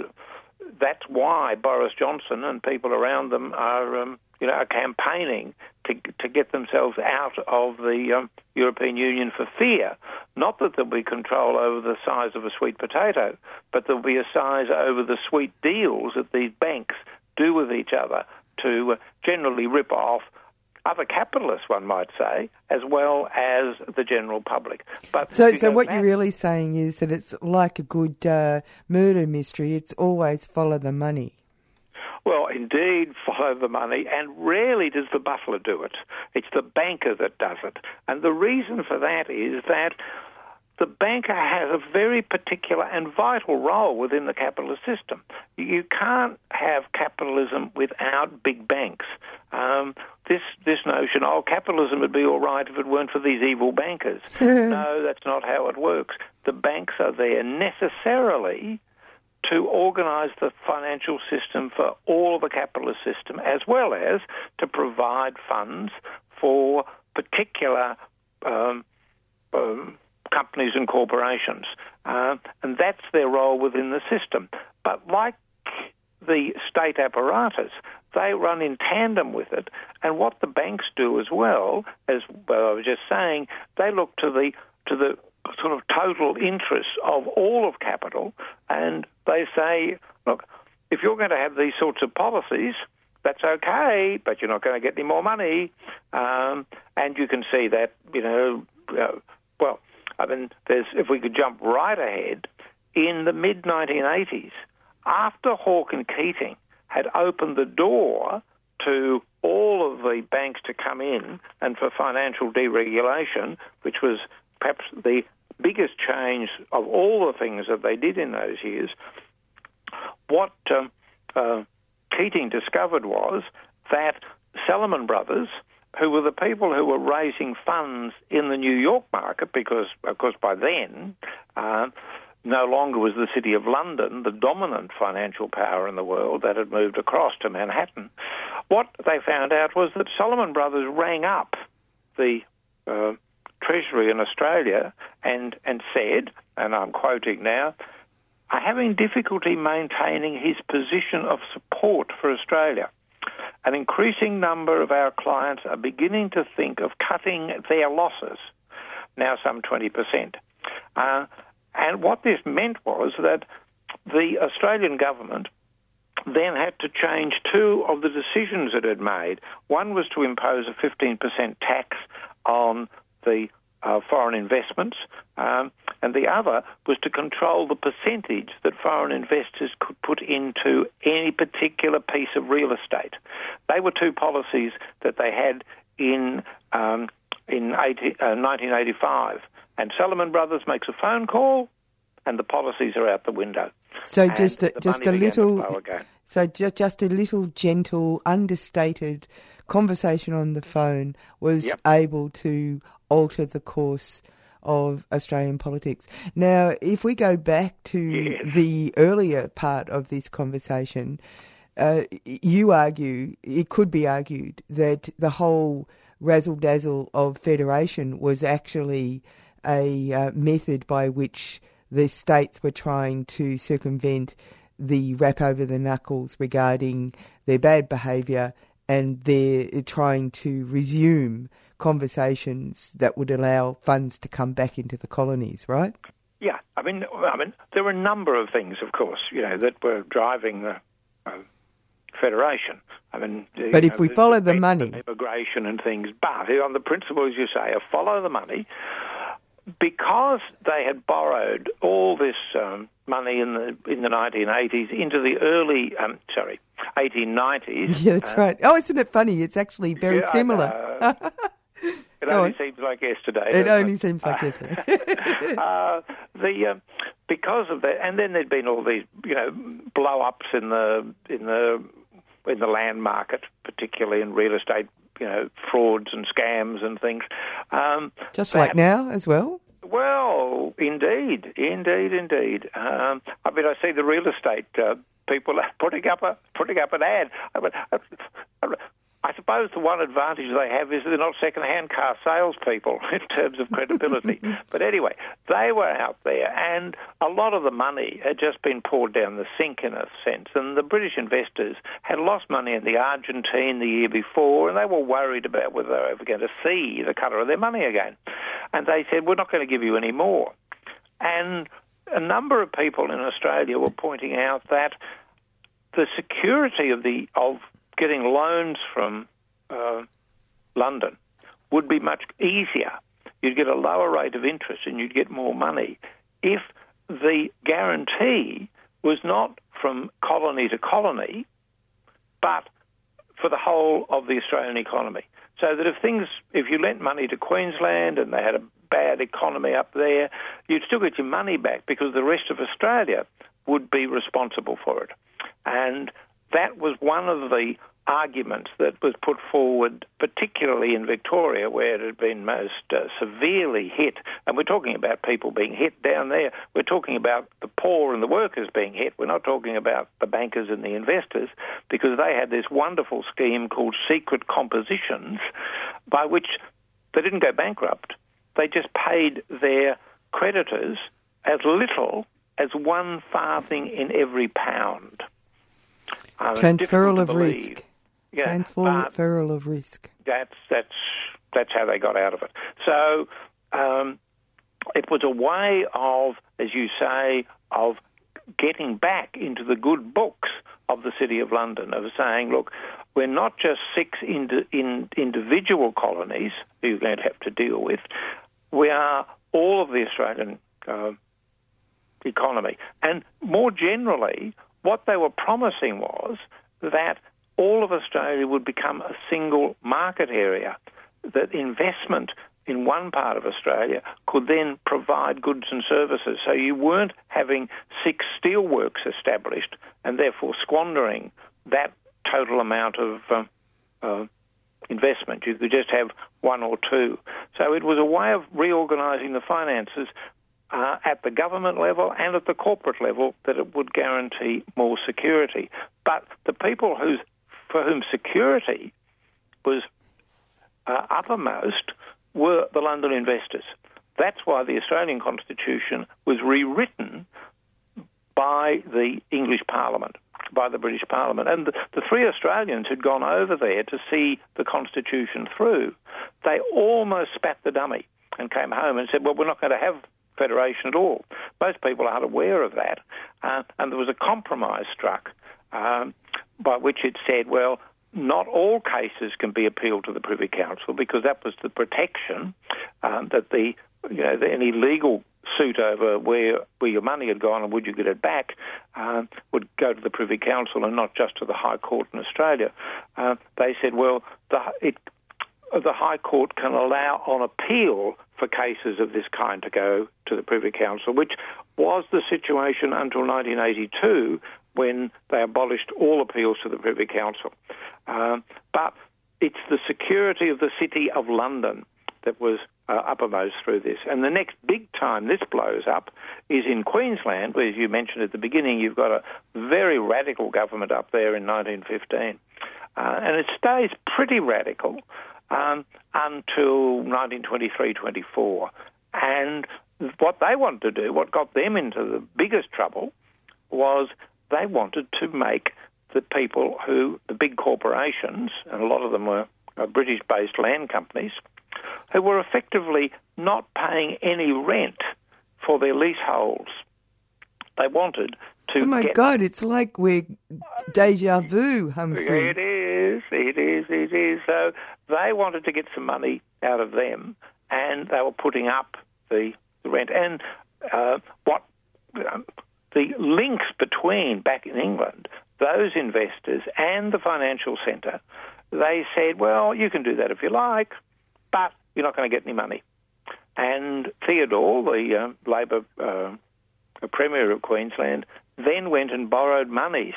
that's why Boris Johnson and people around them are, um, you know, are campaigning to to get themselves out of the um, European Union for fear, not that there'll be control over the size of a sweet potato, but there'll be a size over the sweet deals that these banks do with each other to generally rip off other capitalists, one might say, as well as the general public. But so, so what you're really saying is that it's like a good uh, murder mystery. It's always follow the money. Well, indeed, follow the money, and rarely does the butler do it. It's the banker that does it, and the reason for that is that the banker has a very particular and vital role within the capitalist system. You can't have capitalism without big banks. Um, this this notion, oh, capitalism would be all right if it weren't for these evil bankers. no, that's not how it works. The banks are there necessarily to organise the financial system for all of the capitalist system, as well as to provide funds for particular um, um, companies and corporations. Uh, and that's their role within the system. But like the state apparatus, they run in tandem with it. And what the banks do as well, as well, I was just saying, they look to the to the sort of total interest of all of capital, and they say, look, if you're going to have these sorts of policies, that's okay, but you're not going to get any more money. Um, and you can see that, you know, uh, well, I mean, there's, if we could jump right ahead, in the mid 1980s, after Hawke and Keating had opened the door to all of the banks to come in and for financial deregulation, which was perhaps the biggest change of all the things that they did in those years, what um, uh, Keating discovered was that Salomon Brothers who were the people who were raising funds in the New York market because, of course, by then, uh, no longer was the City of London the dominant financial power in the world that had moved across to Manhattan. What they found out was that Salomon Brothers rang up the uh, Treasury in Australia and, and said, and I'm quoting now, are having difficulty maintaining his position of support for Australia. an increasing number of our clients are beginning to think of cutting their losses, now some 20%. Uh, and what this meant was that the Australian government then had to change two of the decisions it had made. One was to impose a 15% tax on the uh, foreign investments, um, and the other was to control the percentage that foreign investors could put into any particular piece of real estate. They were two policies that they had in um, in 80, uh, 1985. And Salomon Brothers makes a phone call, and the policies are out the window. So And just a, just a little, so ju- just a little gentle, understated conversation on the phone was Yep. able to alter the course of Australian politics. Now, if we go back to the earlier part of this conversation, uh, you argue it could be argued that the whole razzle dazzle of federation was actually a uh, method by which the states were trying to circumvent the rap over the knuckles regarding their bad behaviour and they're trying to resume conversations that would allow funds to come back into the colonies, right? Yeah, I mean, I mean, there were a number of things, of course, you know, that were driving the uh, federation. I mean, But if know, we follow the money- immigration and things, but on the principle, as you say, of follow the money, because they had borrowed all this um, money in the in the 1980s into the early, um, sorry, 1890s. Yeah, that's uh, right. Oh, isn't it funny? It's actually very Yeah, similar. It Go only on. seems like yesterday. It only seems like yesterday. uh, the uh, because of that, and then there'd been all these, you know, blow ups in the in the in the land market, particularly in real estate, you know, frauds and scams and things. Um, Just that- like now as well. well, indeed, indeed, indeed. Um, I mean, I see the real estate uh, people are putting up a putting up an ad. I, mean, I, suppose the one advantage they have is they're not second-hand car salespeople in terms of credibility. but anyway, they were out there, and a lot of the money had just been poured down the sink in a sense. And the British investors had lost money in the Argentine the year before, and they were worried about whether they were ever going to see the colour of their money again. And they said, "We're not going to give you any more." And a number of people in Australia were pointing out that the security of the of getting loans from uh, London would be much easier. You'd get a lower rate of interest and you'd get more money if the guarantee was not from colony to colony, but for the whole of the Australian economy. So that if things, if you lent money to Queensland and they had a bad economy up there, you'd still get your money back because the rest of Australia would be responsible for it. And that was one of the arguments that was put forward, particularly in Victoria, where it had been most uh, severely hit. And we're talking about people being hit down there. We're talking about the poor and the workers being hit. We're not talking about the bankers and the investors, because they had this wonderful scheme called secret compositions, by which they didn't go bankrupt. They just paid their creditors as little as one farthing in every pound. Uh, Transferal of risk. Yeah, Transferal of risk. that's that's that's how they got out of it. So um, it was a way of, as you say, of getting back into the good books of the City of London, of saying, look, we're not just six indi- in individual colonies who you're going to have to deal with. We are all of the Australian uh, economy. And more generally, what they were promising was that all of Australia would become a single market area, that investment in one part of Australia could then provide goods and services. So you weren't having six steelworks established and therefore squandering that total amount of uh, uh, investment. You could just have one or two. So it was a way of reorganising the finances uh, at the government level and at the corporate level that it would guarantee more security. But the people whose, for whom security was uh, uppermost were the London investors. That's why the Australian Constitution was rewritten by the English Parliament. by the British Parliament. And the, the three Australians who'd gone over there to see the Constitution through, they almost spat the dummy and came home and said, well, we're not going to have federation at all. Most people aren't aware of that. Uh, and there was a compromise struck um, by which it said, well, not all cases can be appealed to the Privy Council because that was the protection um, that the you know any legal suit over where where your money had gone and would you get it back uh, would go to the Privy Council and not just to the High Court in Australia. Uh, they said, well, the, it, the High Court can allow on appeal for cases of this kind to go to the Privy Council, which was the situation until 1982 when they abolished all appeals to the Privy Council. Um, but it's the security of the City of London that was uh, uppermost through this. And the next big time this blows up is in Queensland, where, as you mentioned at the beginning, you've got a very radical government up there in 1915. Uh, and it stays pretty radical um, until 1923 24. And what they wanted to do, what got them into the biggest trouble, was they wanted to make the people who, the big corporations, and a lot of them were British based land companies, who were effectively not paying any rent for their leaseholds. They wanted to. Oh my get... God! It's like we're deja vu, Humphrey. It is. It is. It is. So they wanted to get some money out of them, and they were putting up the, the rent. And uh, what um, the links between back in England those investors and the financial centre, they said, well, you can do that if you like, but you're not going to get any money. And Theodore, the uh, Labor uh, Premier of Queensland, then went and borrowed money,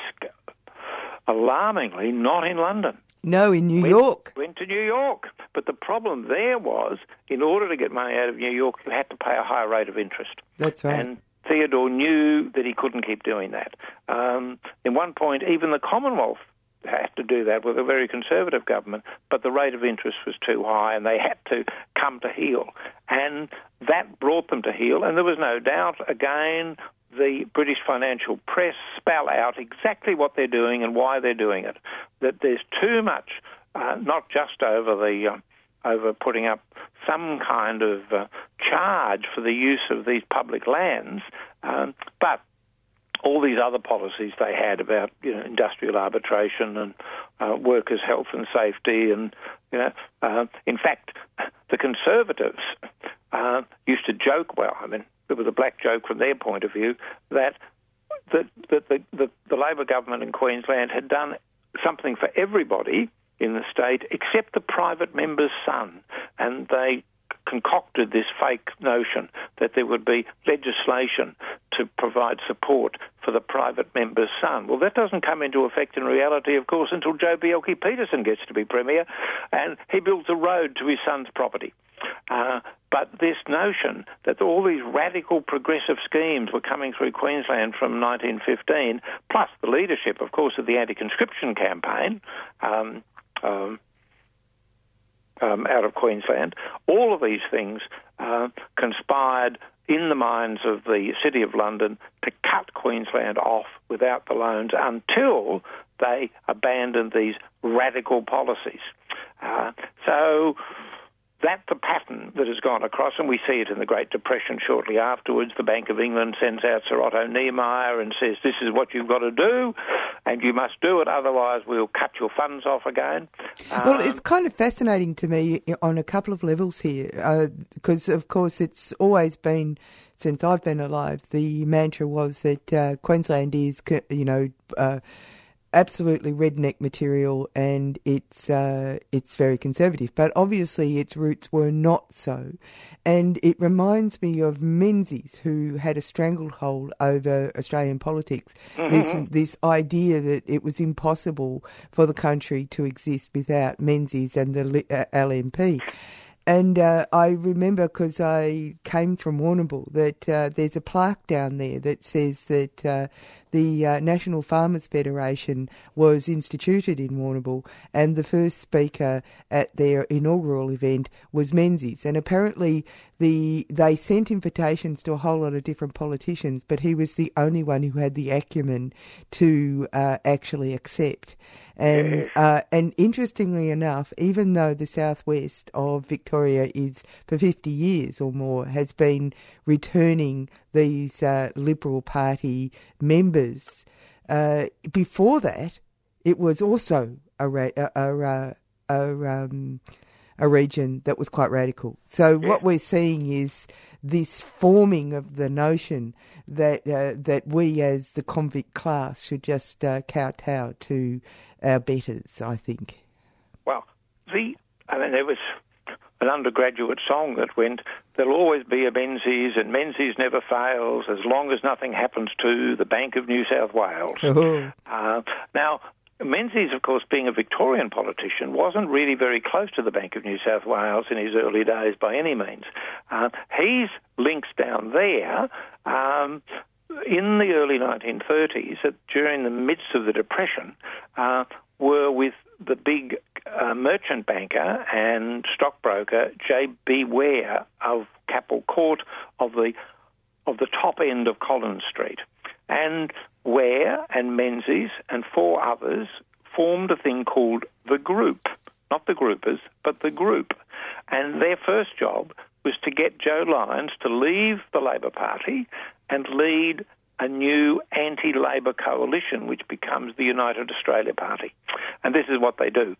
alarmingly not in London. No, in New went, York. Went to New York. But the problem there was, in order to get money out of New York, you had to pay a higher rate of interest. That's right. And Theodore knew that he couldn't keep doing that. Um, in one point, even the Commonwealth had to do that with a very conservative government, but the rate of interest was too high and they had to come to heel. And that brought them to heel, and there was no doubt, again, the British financial press spell out exactly what they're doing and why they're doing it. That there's too much, uh, not just over the uh, over putting up some kind of uh, charge for the use of these public lands, um, but all these other policies they had about you know industrial arbitration and uh, workers' health and safety, and you know, uh, in fact, the Conservatives uh, used to joke. Well, I mean, it was a black joke from their point of view that that, the, the, the Labor government in Queensland had done something for everybody in the state except the private member's son, and they concocted this fake notion that there would be legislation to provide support for the private member's son. Well, that doesn't come into effect in reality, of course, until Joh Bjelke-Petersen gets to be Premier and he builds a road to his son's property. Uh, but this notion that all these radical progressive schemes were coming through Queensland from 1915, plus the leadership, of course, of the anti conscription campaign. Um, um, um, out of Queensland. All of these things uh, conspired in the minds of the City of London to cut Queensland off without the loans until they abandoned these radical policies. Uh, so that's the pattern that has gone across, and we see it in the Great Depression shortly afterwards. The Bank of England sends out Sir Otto Niemeyer and says, This is what you've got to do, and you must do it, otherwise, we'll cut your funds off again. Well, um, it's kind of fascinating to me on a couple of levels here, because, uh, of course, it's always been since I've been alive, the mantra was that uh, Queensland is, you know, uh, absolutely redneck material, and it's uh, it's very conservative. But obviously, its roots were not so, and it reminds me of Menzies, who had a stranglehold over Australian politics. Mm-hmm. This this idea that it was impossible for the country to exist without Menzies and the uh, LNP. And uh, I remember because I came from Warrnambool that uh, there's a plaque down there that says that uh, the uh, National Farmers Federation was instituted in Warrnambool, and the first speaker at their inaugural event was Menzies. And apparently, the they sent invitations to a whole lot of different politicians, but he was the only one who had the acumen to uh, actually accept. And uh, and interestingly enough, even though the southwest of Victoria is for fifty years or more has been returning these uh, Liberal Party members, uh, before that it was also a ra- a, a, a, um, a region that was quite radical. So what we're seeing is this forming of the notion that uh, that we as the convict class should just uh, kowtow to our betters. I think. Well, the I mean there was an undergraduate song that went, "There'll always be a Menzies, and Menzies never fails as long as nothing happens to the Bank of New South Wales." Oh. Uh, now, Menzies, of course, being a Victorian politician, wasn't really very close to the Bank of New South Wales in his early days by any means. Uh, his links down there. Um, in the early 1930s, uh, during the midst of the Depression, uh, were with the big uh, merchant banker and stockbroker J.B. Were of Capel Court of the of the top end of Collins Street, and Were and Menzies and four others formed a thing called the Group, not the Groupers, but the Group, and their first job was to get Joe Lyons to leave the Labor Party and lead a new anti Labor coalition, which becomes the United Australia Party. And this is what they do.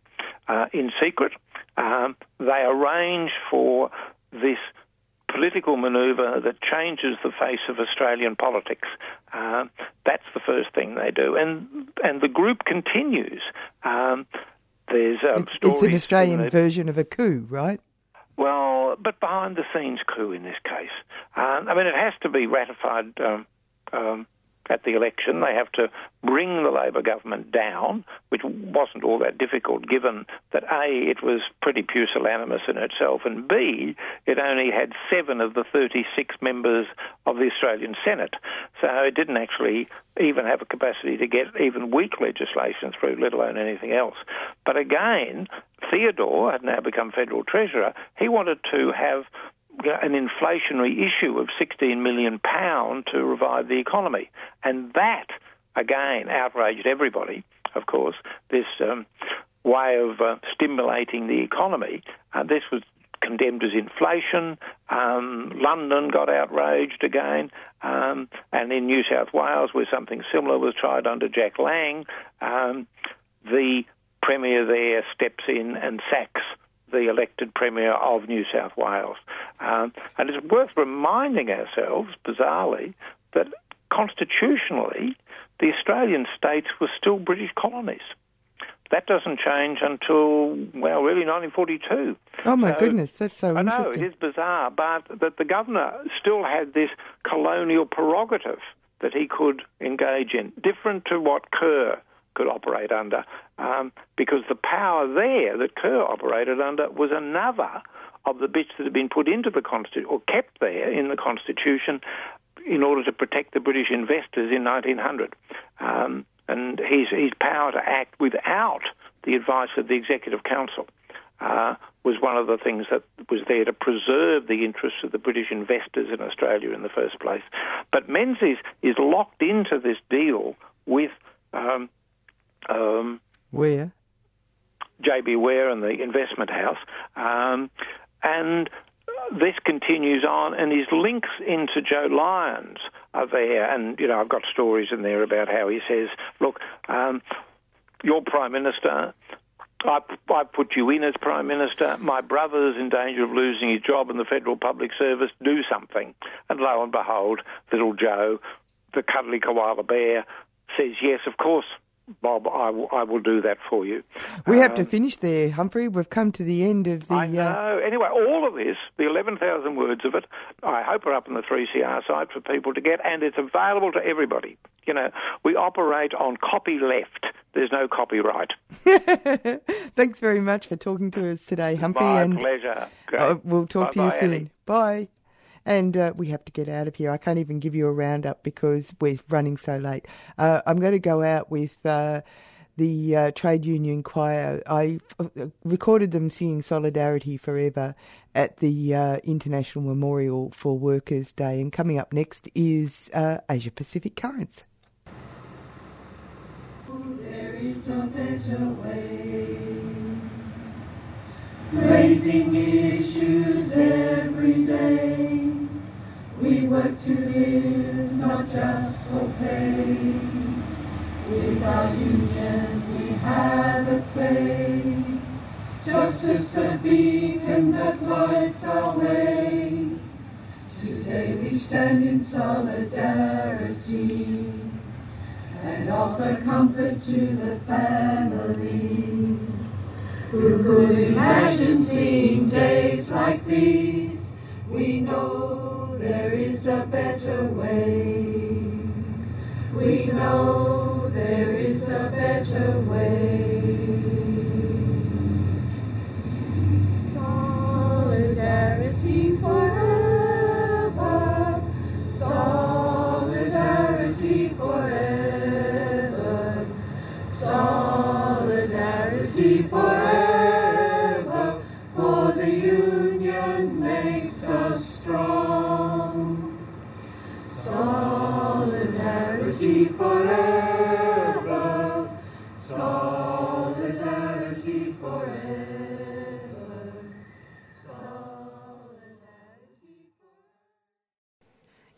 Uh, in secret, um, they arrange for this political manoeuvre that changes the face of Australian politics. Uh, that's the first thing they do. And, and the group continues. Um, there's um, it's, it's an Australian version of a coup, right? Well, but behind the scenes coup in this case. Um, I mean, it has to be ratified um, um, at the election. They have to bring the Labor government down, which wasn't all that difficult given that A, it was pretty pusillanimous in itself, and B, it only had seven of the 36 members of the Australian Senate. So it didn't actually even have a capacity to get even weak legislation through, let alone anything else. But again, Theodore had now become federal treasurer. He wanted to have an inflationary issue of 16 million pound to revive the economy, and that again outraged everybody. Of course, this um, way of uh, stimulating the economy. Uh, this was condemned as inflation. Um, London got outraged again, um, and in New South Wales, where something similar was tried under Jack Lang, um, the premier there steps in and sacks the elected Premier of New South Wales. Um, and it's worth reminding ourselves, bizarrely, that constitutionally, the Australian states were still British colonies. That doesn't change until, well, really 1942. Oh, my So- goodness, that's so I know, it is bizarre, but that the governor still had this colonial prerogative that he could engage in, different to what Kerr could operate under, um, because the power there that Kerr operated under was another of the bits that had been put into the Constitution, or kept there in the Constitution, in order to protect the British investors in 1900. Um, and his, his power to act without the advice of the Executive Council uh, was one of the things that was there to preserve the interests of the British investors in Australia in the first place. But Menzies is locked into this deal with um, um, Where? JB Were and the investment house. Um, and this continues on, and his links into Joe Lyons are there. And, you know, I've got stories in there about how he says, look, um, your Prime Minister. I, I put you in as Prime Minister. My brother's in danger of losing his job in the Federal Public Service. Do something. And lo and behold, little Joe, the cuddly koala bear, says, Yes, of course, Bob, I will- do that for you. We have to Um, finish there, Humphrey. We've come to the end of the. I Uh, know. Anyway, all of this, the 11,000 words of it, I hope are up on the 3CR site for people to get, and it's available to everybody. You know, we operate on copy left. There's no copyright. thanks very much for talking to us today, Humphrey. My and pleasure. uh, we'll talk to you Bye-bye, soon. Annie. Bye. And uh, we have to get out of here. I can't even give you a roundup because we're running so late. Uh, I'm going to go out with uh, the uh, trade union choir. I uh, recorded them singing Solidarity Forever at the uh, International Memorial for Workers' Day. And coming up next is uh, Asia Pacific Currents. There is a better way. Raising issues every day. Work to live, not just for pay. With our union we have a say. Just as the beacon that lights our way. Today we stand in solidarity and offer comfort to the families who could imagine seeing days like these. We know there is a better way. We know there is a better way.